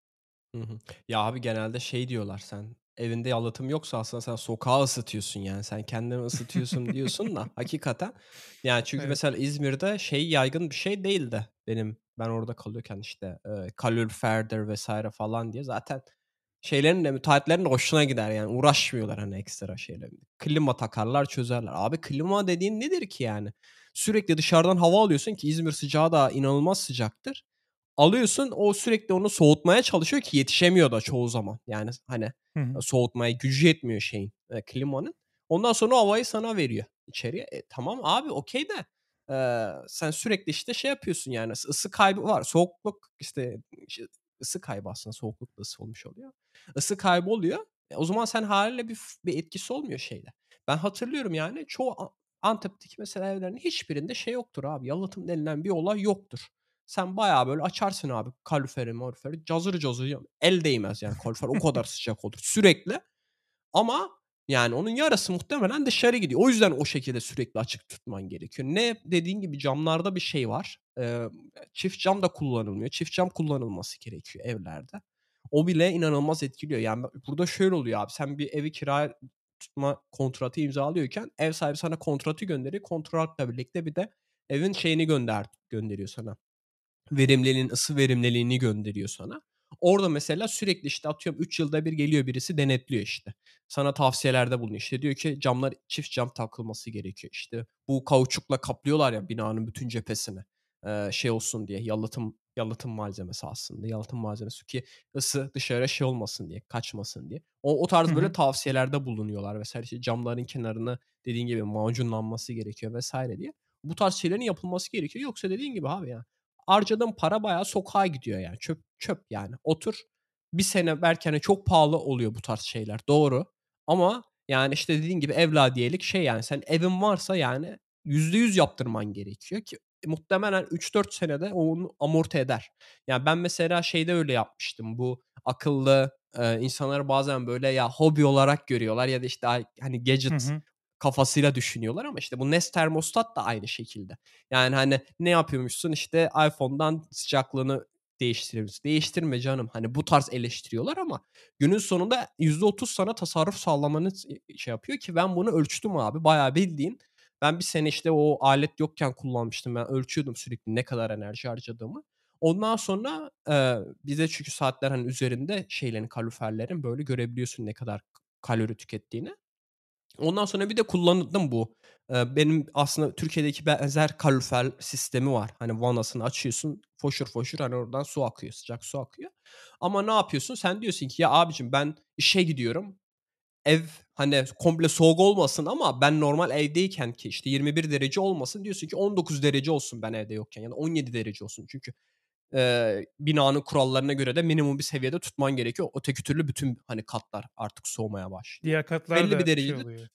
Hı hı. Ya abi genelde şey diyorlar sen evinde yalıtım yoksa aslında sen sokağı ısıtıyorsun yani sen kendini ısıtıyorsun diyorsun da hakikaten yani çünkü Evet. mesela İzmir'de şey yaygın bir şey değildi benim ben orada kalıyorken işte e, kaloriferdir vesaire falan diye zaten şeylerin de müteahhitlerin de hoşuna gider yani uğraşmıyorlar hani ekstra şeyle. Klima takarlar çözerler. Abi klima dediğin nedir ki yani? Sürekli dışarıdan hava alıyorsun ki İzmir sıcağı da inanılmaz sıcaktır. Alıyorsun o sürekli onu soğutmaya çalışıyor ki yetişemiyor da çoğu zaman. Yani hani Hı e, hı. soğutmaya gücü yetmiyor şeyin e, klimanın. Ondan sonra o havayı sana veriyor içeriye. E, tamam abi okey de e, sen sürekli işte şey yapıyorsun yani ısı kaybı var. Soğukluk işte işte ısı kaybı aslında soğukluk da ısı olmuş oluyor. Isı kaybı oluyor. E, o zaman sen haliyle bir, bir etkisi olmuyor şeyde. Ben hatırlıyorum yani çoğu Antep'teki mesela evlerin hiçbirinde şey yoktur abi. Yalıtım denilen bir olay yoktur. Sen bayağı böyle açarsın abi kaloriferi moriferi cazır cazır el değmez yani kalorifer o kadar sıcak olur sürekli. Ama yani onun yarısı muhtemelen dışarı gidiyor. O yüzden o şekilde sürekli açık tutman gerekiyor. Ne dediğin gibi camlarda bir şey var. Eee, çift cam da kullanılmıyor. Çift cam kullanılması gerekiyor evlerde. O bile inanılmaz etkiliyor. Yani burada şöyle oluyor abi. Sen bir evi kiraya tutma kontratı imzalıyorken ev sahibi sana kontratı gönderiyor. Kontratla birlikte bir de evin şeyini gönder gönderiyor sana verimliliğin, ısı verimliliğini gönderiyor sana. Orada mesela sürekli işte atıyorum 3 yılda bir geliyor birisi denetliyor işte. sana tavsiyelerde bulunuyor. İşte diyor ki camlar çift cam takılması gerekiyor. İşte bu kauçukla kaplıyorlar ya binanın bütün cephesini. Eee, şey olsun diye yalıtım yalıtım malzemesi aslında. Yalıtım malzemesi ki ısı dışarı şey olmasın diye, kaçmasın diye. O, o tarz böyle hı. tavsiyelerde bulunuyorlar vesaire. İşte camların kenarını dediğin gibi macunlanması gerekiyor vesaire diye. Bu tarz şeylerin yapılması gerekiyor. Yoksa dediğin gibi abi ya harcadığın para bayağı sokağa gidiyor yani. Çöp çöp yani. Otur bir sene belki hani çok pahalı oluyor bu tarz şeyler. Doğru. Ama yani işte dediğin gibi evladiyelik şey yani sen evin varsa yani %100 yaptırman gerekiyor ki muhtemelen 3-4 senede onu amorti eder. Yani ben mesela şeyde öyle yapmıştım. Bu akıllı e, insanlar bazen böyle ya hobi olarak görüyorlar ya da işte hani Hı gadget hı. Kafasıyla düşünüyorlar ama işte bu Nest termostat da aynı şekilde. Yani hani ne yapıyormuşsun işte iPhone'dan sıcaklığını değiştirebilirsin. Değiştirme canım. Hani bu tarz eleştiriyorlar ama günün sonunda %30 sana tasarruf sağlamanı şey yapıyor ki ben bunu ölçtüm abi. Bayağı bildiğin ben bir sene işte o alet yokken kullanmıştım. Ben ölçüyordum sürekli ne kadar enerji harcadığımı. Ondan sonra, eee, bize çünkü saatler, hani, üzerinde şeylerin, kaloriferlerin böyle görebiliyorsun ne kadar kalori tükettiğini. Ondan sonra bir de kullandım bu. Benim aslında Türkiye'deki benzer kalorifer sistemi var. Hani vanasını açıyorsun, foşur foşur, hani, oradan su akıyor, sıcak su akıyor. Ama ne yapıyorsun? Sen diyorsun ki, "Ya abicim ben işe gidiyorum. Ev, hani, komple soğuk olmasın ama ben normal evdeyken ki, işte, 21 derece olmasın." Diyorsun ki 19 derece olsun ben evde yokken ya da 17 derece olsun. Çünkü Eee, binanın kurallarına göre de minimum bir seviyede tutman gerekiyor. Öteki türlü bütün, hani, katlar artık soğumaya başlıyor. Diğer katlar Belli bir da şey derecede oluyor.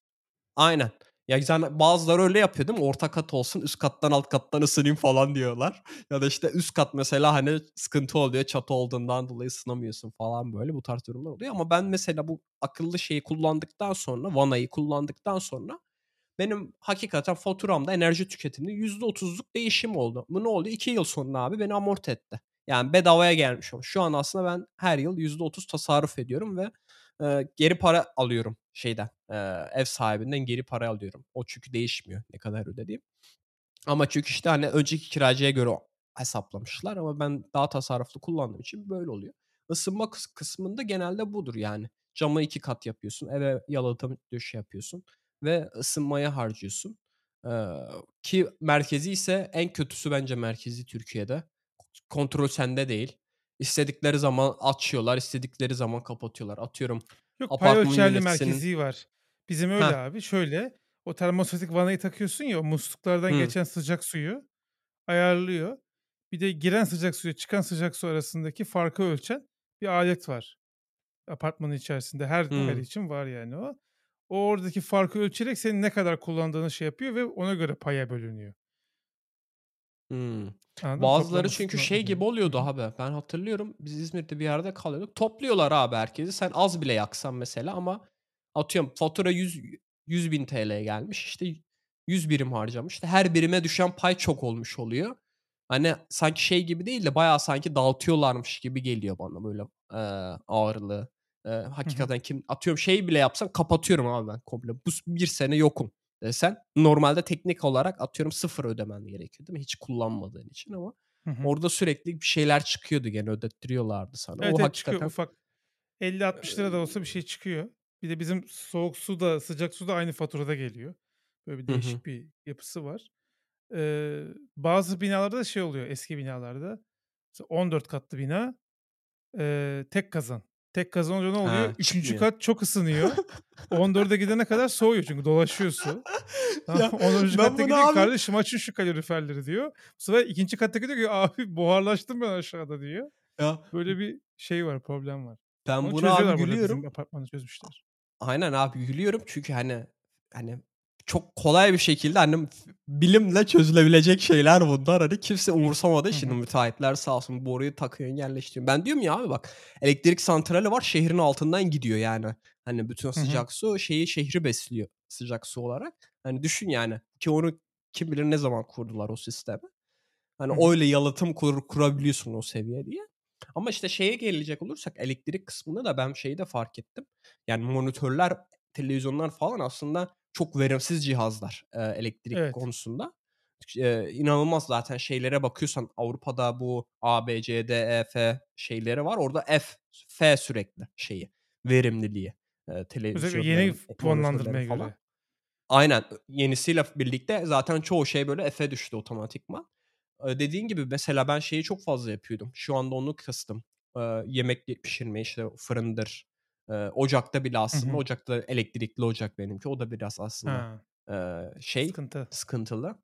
Aynen. Ya, zaten bazıları öyle yapıyor değil mi? Orta kat olsun, üst kattan alt kattan ısınayım falan diyorlar. Ya da, işte, üst kat mesela, hani, sıkıntı oluyor, çatı olduğundan dolayı ısınamıyorsun falan böyle. Bu tarz durumlar oluyor ama ben mesela bu akıllı şeyi kullandıktan sonra, vanayı kullandıktan sonra benim hakikaten faturamda enerji tüketiminde %30'luk değişim oldu. Bu ne oldu? 2 yıl sonra abi beni amorti etti. Yani bedavaya gelmiş oldu. Şu an aslında ben her yıl %30 tasarruf ediyorum ve, eee, geri para alıyorum şeyden, eee, ev sahibinden geri para alıyorum. O çünkü değişmiyor ne kadar ödediğim. Ama çünkü, işte, hani, önceki kiracıya göre hesaplamışlar ama ben daha tasarruflu kullandığım için böyle oluyor. Isınma kıs kısmında genelde budur yani. Camı 2 kat yapıyorsun, eve yalıtım döşü yapıyorsun ve ısınmaya harcıyorsun. Eee, ki merkezi ise en kötüsü bence merkezi Türkiye'de. Kontrol sende değil. İstedikleri zaman açıyorlar, istedikleri zaman kapatıyorlar. Atıyorum Yok, pay ölçerli merkezi var. Bizim öyle Heh. abi. Şöyle, o termostatik vanayı takıyorsun ya, o musluklardan Hı. geçen sıcak suyu ayarlıyor. Bir de giren sıcak suyla çıkan sıcak su arasındaki farkı ölçen bir alet var. Apartmanın içerisinde her daire Hı. için var yani o. O oradaki farkı ölçerek senin ne kadar kullandığını şey yapıyor ve ona göre paya bölünüyor. Hımm. Anladın? Bazıları çünkü şey gibi oluyordu abi. Ben hatırlıyorum. Biz İzmir'de bir yerde kalıyorduk. Topluyorlar abi herkesi. Sen az bile yaksan mesela ama atıyorum fatura 100 100.000 TL'ye gelmiş. İşte 100 birim harcamış. İşte her birime düşen pay çok olmuş oluyor. Hani sanki şey gibi değil de bayağı sanki dağıtıyorlarmış gibi geliyor bana böyle, eee, ağırlığı. Hı. hakikaten kim atıyorum şey bile yapsam kapatıyorum abi ben komple. Bu 1 sene yokum desen normalde teknik olarak atıyorum sıfır ödemen gerekiyor değil mi? Hiç kullanmadığın için ama orada sürekli bir şeyler çıkıyordu gene ödettiriyorlardı sana. Evet, O evet çıkıyor hakikaten ufak. ₺50-60 da olsa bir şey çıkıyor. Bir de bizim soğuk su da sıcak su da aynı faturada geliyor. Böyle bir değişik bir yapısı var. Eee, bazı binalarda da şey oluyor eski binalarda. Mesela 14 katlı bina, eee, tek kazan. Tek kazan olunca ne oluyor? Ha, Üçüncü çıkmıyor. kat çok ısınıyor. 14'e gidene kadar soğuyor çünkü dolaşıyor su. Tamam Ya mı? 10'uncu ben kattaki bunu diyor ki abi "Kardeşim açın şu kaloriferleri." diyor. Bu sefer 2'nci kattaki diyor ki "Abi buharlaştım ben aşağıda." diyor. ya Böyle bir şey var, problem var. ben Onu buna abi gülüyorum. apartmanda çözmüşler. Aynen abi gülüyorum çünkü hani hani çok kolay bir şekilde hani bilimle çözülebilecek şeyler bunlar. Hani kimse umursamadı. Şimdi müteahhitler sağ olsun boruyu takıyor yerleştiriyor. Ben diyorum ya abi bak elektrik santrali var şehrin altından gidiyor yani. Hani bütün sıcak su şeyi şehri besliyor sıcak su olarak. Hani düşün yani ki onu kim bilir ne zaman kurdular o sistemi. Hani öyle yalıtım kur, kurabiliyorsun o seviye diye. Ama işte şeye gelecek olursak elektrik kısmında da ben şeyi de fark ettim. Yani monitörler, televizyonlar falan aslında çok verimsiz cihazlar e, elektrik Evet. konusunda. E, inanılmaz zaten şeylere bakıyorsan Avrupa'da bu A, B, C, D, E, F şeyleri var. Orada F, F sürekli şeyi, verimliliği. Eee, Özellikle yeni e puanlandırmaya falan. göre. Aynen. Yenisiyle birlikte zaten çoğu şey böyle F'e düştü otomatikman. Eee, dediğin gibi mesela ben şeyi çok fazla yapıyordum. Şu anda onu kıstım. Eee, yemek ye pişirmeyi, işte, fırındır, eee, ocakta bile aslında hı. ocakta elektrikli ocak benimki. O da biraz aslında, Ha. eee, şey, Sıkıntı. sıkıntılı.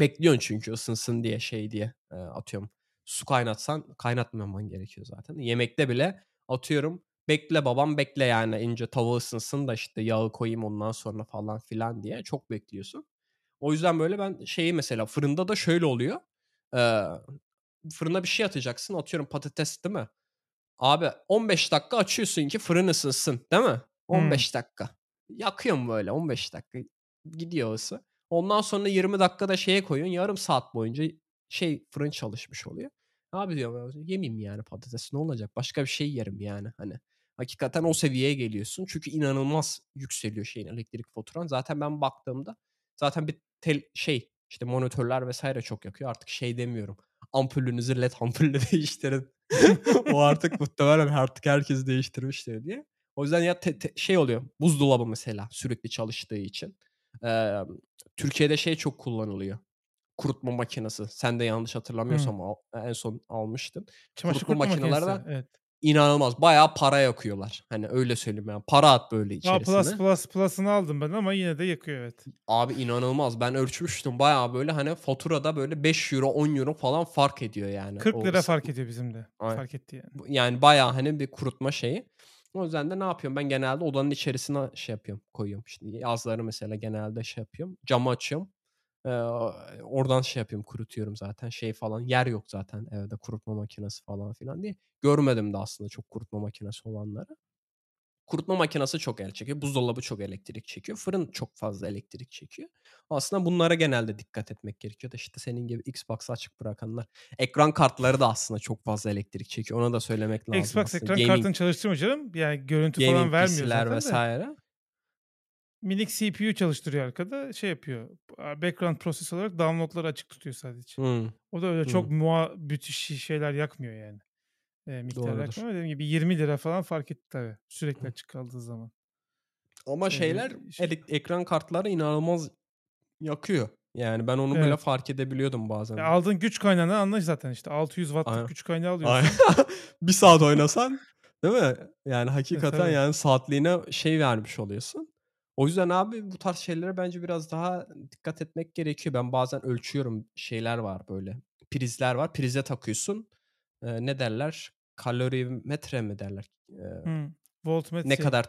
Bekliyorsun çünkü ısınsın diye, şey diye. Eee, atıyorum su kaynatsan kaynatmaman gerekiyor zaten. Yemekte bile atıyorum bekle babam bekle yani ince tava ısınsın da, işte, yağı koyayım ondan sonra falan filan diye çok bekliyorsun. O yüzden böyle ben şeyi mesela fırında da şöyle oluyor. Eee, fırına bir şey atacaksın. Atıyorum patates değil mi? Abi 15 dakika açıyorsun ki fırın ısınsın, değil mi? Hımm. 15 dakika. Yakıyorsun böyle 15 dakika. Gidiyor ısı. Ondan sonra 20 dakika da şeye koyuyorsun. Yarım saat boyunca şey fırın çalışmış oluyor. Abi diyorum yemeyeyim yani patates ne olacak? Başka bir şey yerim yani hani. Hakikaten o seviyeye geliyorsun. Çünkü inanılmaz yükseliyor şeyin elektrik faturan. Zaten ben baktığımda zaten bir tel şey işte monitörler vs. çok yakıyor. Artık şey demiyorum. Ampulünüzü led ampulle değiştirin. O artık muhtemelen artık herkes değiştirmiştir diye. O yüzden ya te te şey oluyor, buzdolabı mesela sürekli çalıştığı için. Emm, Türkiye'de şey çok kullanılıyor, kurutma makinesi. Sen de yanlış hatırlamıyorsam al en son almıştın. Çamaşır Kurutma kurutma makineleri de evet. İnanılmaz bayağı para yakıyorlar. Hani öyle söyleyeyim yani. Para at böyle A++ içerisine. Plus'ını aldım ben ama yine de yakıyor evet. Abi inanılmaz. Ben ölçmüştüm. Bayağı böyle hani faturada böyle €5, €10 falan fark ediyor yani o ₺40 fark ısıtma. ediyor bizim de. Ay Fark etti yani. yani bayağı hani bir kurutma şeyi. O yüzden de ne yapıyorum? Ben genelde odanın içerisine şey yapıyorum, koyuyorum. İşte yazları mesela genelde şey yapıyorum, camı açıyorum. Eee, oradan şey yapıyorum, kurutuyorum zaten. Şey falan yer yok zaten evde kurutma makinesi falan filan diye. Görmedim de aslında çok kurutma makinesi olanları. Kurutma makinesi çok el çekiyor. Buzdolabı çok elektrik çekiyor. Fırın çok fazla elektrik çekiyor. Aslında bunlara genelde dikkat etmek gerekiyor da işte senin gibi Xbox'ı açık bırakanlar. Ekran kartları da aslında çok fazla elektrik çekiyor. Onu da söylemek lazım Xbox aslında. ekran Gaming kartını çalıştırmıyor canım. Yani görüntü falan gaming vermiyor PC'ler zaten de. Minik CPU çalıştırıyor arkada. Şey yapıyor, background process olarak download'ları açık tutuyor sadece. Hımm. O da öyle çok Hımm. muha müthiş şi şeyler yakmıyor yani. Eee, miktar yakmıyor dediğim gibi £20 falan fark etti tabii sürekli açık kaldığı zaman. Ama şeyler şey ekran kartları inanılmaz yakıyor. Yani ben onu bile Evet. fark edebiliyordum Ya, bazen. aldığın güç kaynağını anla zaten işte 600 watt'lık Aynen. güç kaynağı Aynen. alıyorsun. 1 saat oynasan, değil mi? Yani E, hakikaten tabii. yani saatliğine şey vermiş oluyorsun. O yüzden abi bu tarz şeylere bence biraz daha dikkat etmek gerekiyor. Ben bazen ölçüyorum. Şeyler var böyle, prizler var. Prize takıyorsun. Eee, ne derler? Kalorimetre mi derler? Eee, Hımm. ne Voltmetre. kadar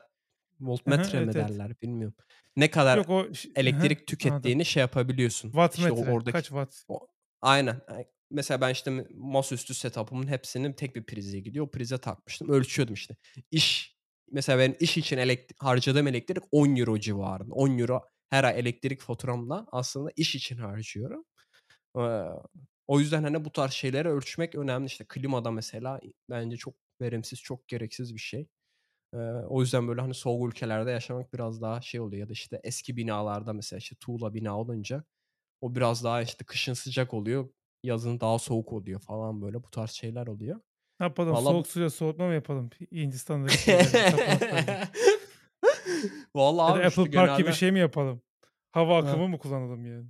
Hı hı, voltmetre mi evet, evet. derler bilmiyorum. Ne kadar Yok o elektrik tükettiğini şey yapabiliyorsun. İşte Wattmetre. oradaki Kaç watt? o Aynen. Ay mesela ben işte masaüstü setup'ımın hepsinin tek bir prize gidiyor. O prize takmıştım. Ölçüyordum işte. İş mesela benim iş için elekt harcadığım elektrik €10 civarında. €10 her ay elektrik faturamda aslında iş için harcıyorum. O yüzden hani bu tarz şeyleri ölçmek önemli. İşte klima da mesela bence çok verimsiz, çok gereksiz bir şey. O yüzden böyle hani soğuk ülkelerde yaşamak biraz daha şey oluyor ya da işte eski binalarda mesela işte tuğla bina olunca o biraz daha işte kışın sıcak oluyor, yazın daha soğuk oluyor falan böyle bu tarz şeyler oluyor. Ne yapalım? Valla Soğuk bu suyla soğutma mı yapalım Hindistan'daki şeyleri, tapınakları? Valla Ya da abi Apple Park gibi genelde şey mi yapalım? Hava akımı mı kullanalım yani?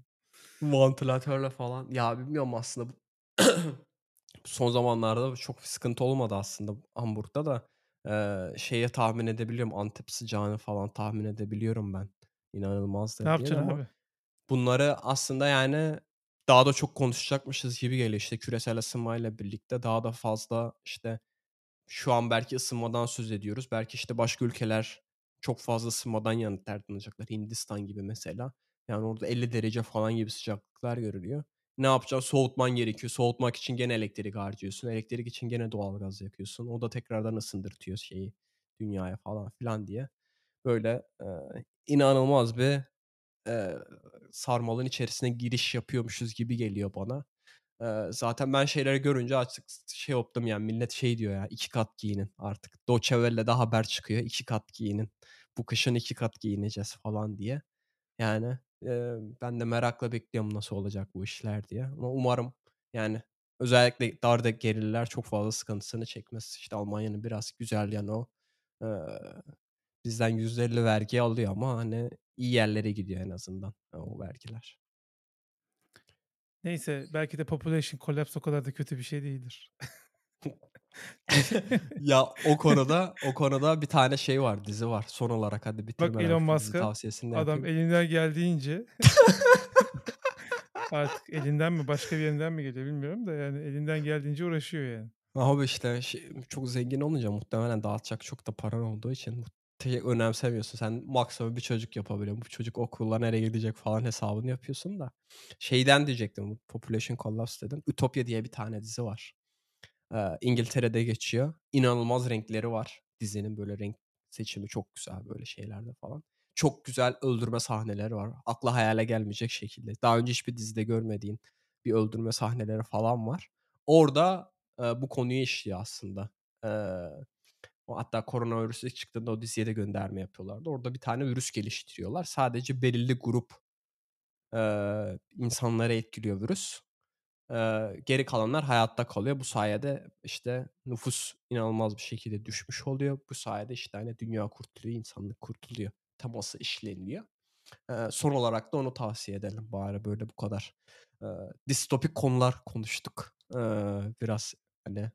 Vantilatörle falan. Ya bilmiyorum aslında son zamanlarda çok sıkıntı olmadı aslında Hamburg'da da. Eee, şeyi tahmin edebiliyorum, Antep sıcağını falan tahmin edebiliyorum ben Ne inanılmazdır diye de yapacaksın ama abi? bunları aslında yani daha da çok konuşacakmışız gibi geliyor. İşte küresel ısınmayla birlikte daha da fazla işte şu an belki ısınmadan söz ediyoruz. Belki işte başka ülkeler çok fazla ısınmadan yana derdlanacaklar. Hindistan gibi mesela. Yani orada 50 derece falan gibi sıcaklıklar görülüyor. Ne yapacaksın? Soğutman gerekiyor. Soğutmak için gene elektrik harcıyorsun. Elektrik için gene doğalgaz yakıyorsun. O da tekrardan ısındırtıyor şeyi, dünyaya falan filan diye. Böyle, eee, inanılmaz bir, eee, sarmalın içerisine giriş yapıyormuşuz gibi geliyor bana. Eee, zaten ben şeyleri görünce artık şey oldum yani millet şey diyor ya 2 kat giyinin artık. Deutsche Welle'de haber çıkıyor 2 kat giyinin. Bu kışın 2 kat giyineceğiz falan diye. Yani, eee, ben de merakla bekliyorum nasıl olacak bu işler diye. Ama umarım yani özellikle darda gelirler çok fazla sıkıntısını çekmez. İşte Almanya'nın biraz güzel yanı o. Eee Bizden %50 vergi alıyor ama hani iyi yerlere gidiyor en azından o vergiler. Neyse belki de population collapse o kadar da kötü bir şey değildir. ya o konuda o konuda bir tane şey var, dizi var. Son olarak hadi bitirmeden Bak Elon Musk'a tavsiyesini adam yapayım. elinden geldiğince artık elinden mi başka bir yerinden mi geliyor bilmiyorum da yani elinden geldiğince uğraşıyor yani. Abi işte şey, çok zengin olunca muhtemelen dağıtacak çok da paran olduğu için önemsemiyorsun. Sen maksimum bir çocuk yapabiliyorsun. Bu çocuk okula nereye gidecek falan hesabını yapıyorsun da. Şeyden diyecektim. Population Collapse dedin. Ütopya diye bir tane dizi var. Ee, İngiltere'de geçiyor. İnanılmaz renkleri var. Dizinin böyle renk seçimi çok güzel böyle şeylerde falan. Çok güzel öldürme sahneleri var. Akla hayale gelmeyecek şekilde. Daha önce hiçbir dizide görmediğin bir öldürme sahneleri falan var. Orada e, bu konuyu işliyor aslında. E, o hatta koronavirüs çıktığında o diziye de gönderme yapıyorlardı. Orada bir tane virüs geliştiriyorlar. Sadece belirli grup e, insanları etkiliyor virüs. E, geri kalanlar hayatta kalıyor. Bu sayede işte nüfus inanılmaz bir şekilde düşmüş oluyor. Bu sayede işte hani dünya kurtuluyor, insanlık kurtuluyor. Teması işleniliyor. E, son olarak da onu tavsiye edelim bari böyle bu kadar. E, distopik konular konuştuk. E, biraz hani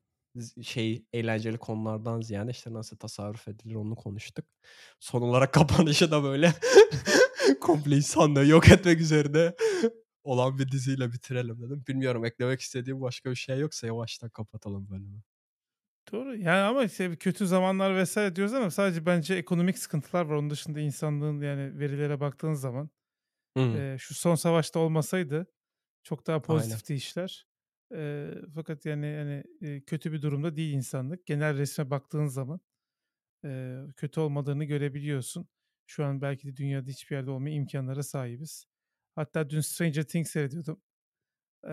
şey eğlenceli konulardan ziyade işte nasıl tasarruf edilir onu konuştuk. Son olarak kapanışı da böyle komple insanlığı yok etmek üzerine olan bir diziyle bitirelim dedim. Bilmiyorum eklemek istediğim başka bir şey yoksa yavaştan kapatalım bölümü. Doğru. Yani ama işte kötü zamanlar vesaire diyoruz ama sadece bence ekonomik sıkıntılar var. Onun dışında insanlığın yani verilere baktığın zaman e, şu son savaşta olmasaydı çok daha pozitifti Aynen. işler. E, fakat yani yani e, kötü bir durumda değil insanlık. Genel resme baktığın zaman e, kötü olmadığını görebiliyorsun. Şu an belki de dünyada hiçbir yerde olmaya imkanlara sahibiz. Hatta dün Stranger Things seyrediyordum. E,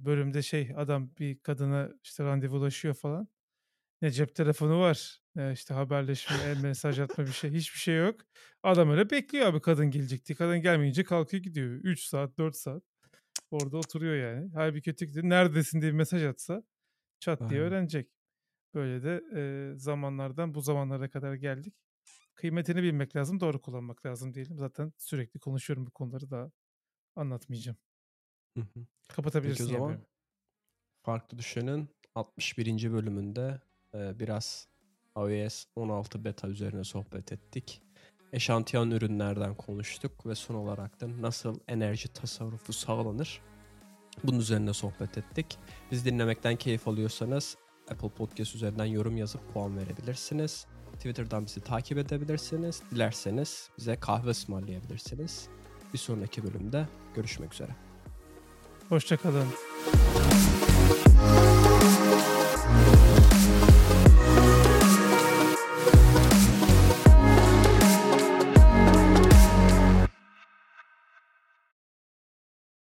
bölümde şey adam bir kadına işte randevulaşıyor falan. Ne cep telefonu var, ne işte haberleşme, mesaj atma bir şey, hiçbir şey yok. Adam öyle bekliyor abi kadın gelecek diye. Kadın gelmeyince kalkıyor gidiyor. 3 saat, 4 saat. Orada oturuyor yani. Halbuki kötü neredesin diye bir mesaj atsa çat diye öğrenecek. Böyle de e, zamanlardan bu zamanlara kadar geldik. Kıymetini bilmek lazım, doğru kullanmak lazım diyelim. Zaten sürekli konuşuyorum bu konuları daha anlatmayacağım. Hı hı. Kapatabilirsin. Peki o zaman farklı düşünün 61. bölümünde e, biraz iOS 16 beta üzerine sohbet ettik eşantiyon ürünlerden konuştuk ve son olarak da nasıl enerji tasarrufu sağlanır bunun üzerine sohbet ettik. Biz dinlemekten keyif alıyorsanız Apple Podcast üzerinden yorum yazıp puan verebilirsiniz. Twitter'dan bizi takip edebilirsiniz. Dilerseniz bize kahve ısmarlayabilirsiniz. Bir sonraki bölümde görüşmek üzere. Hoşçakalın.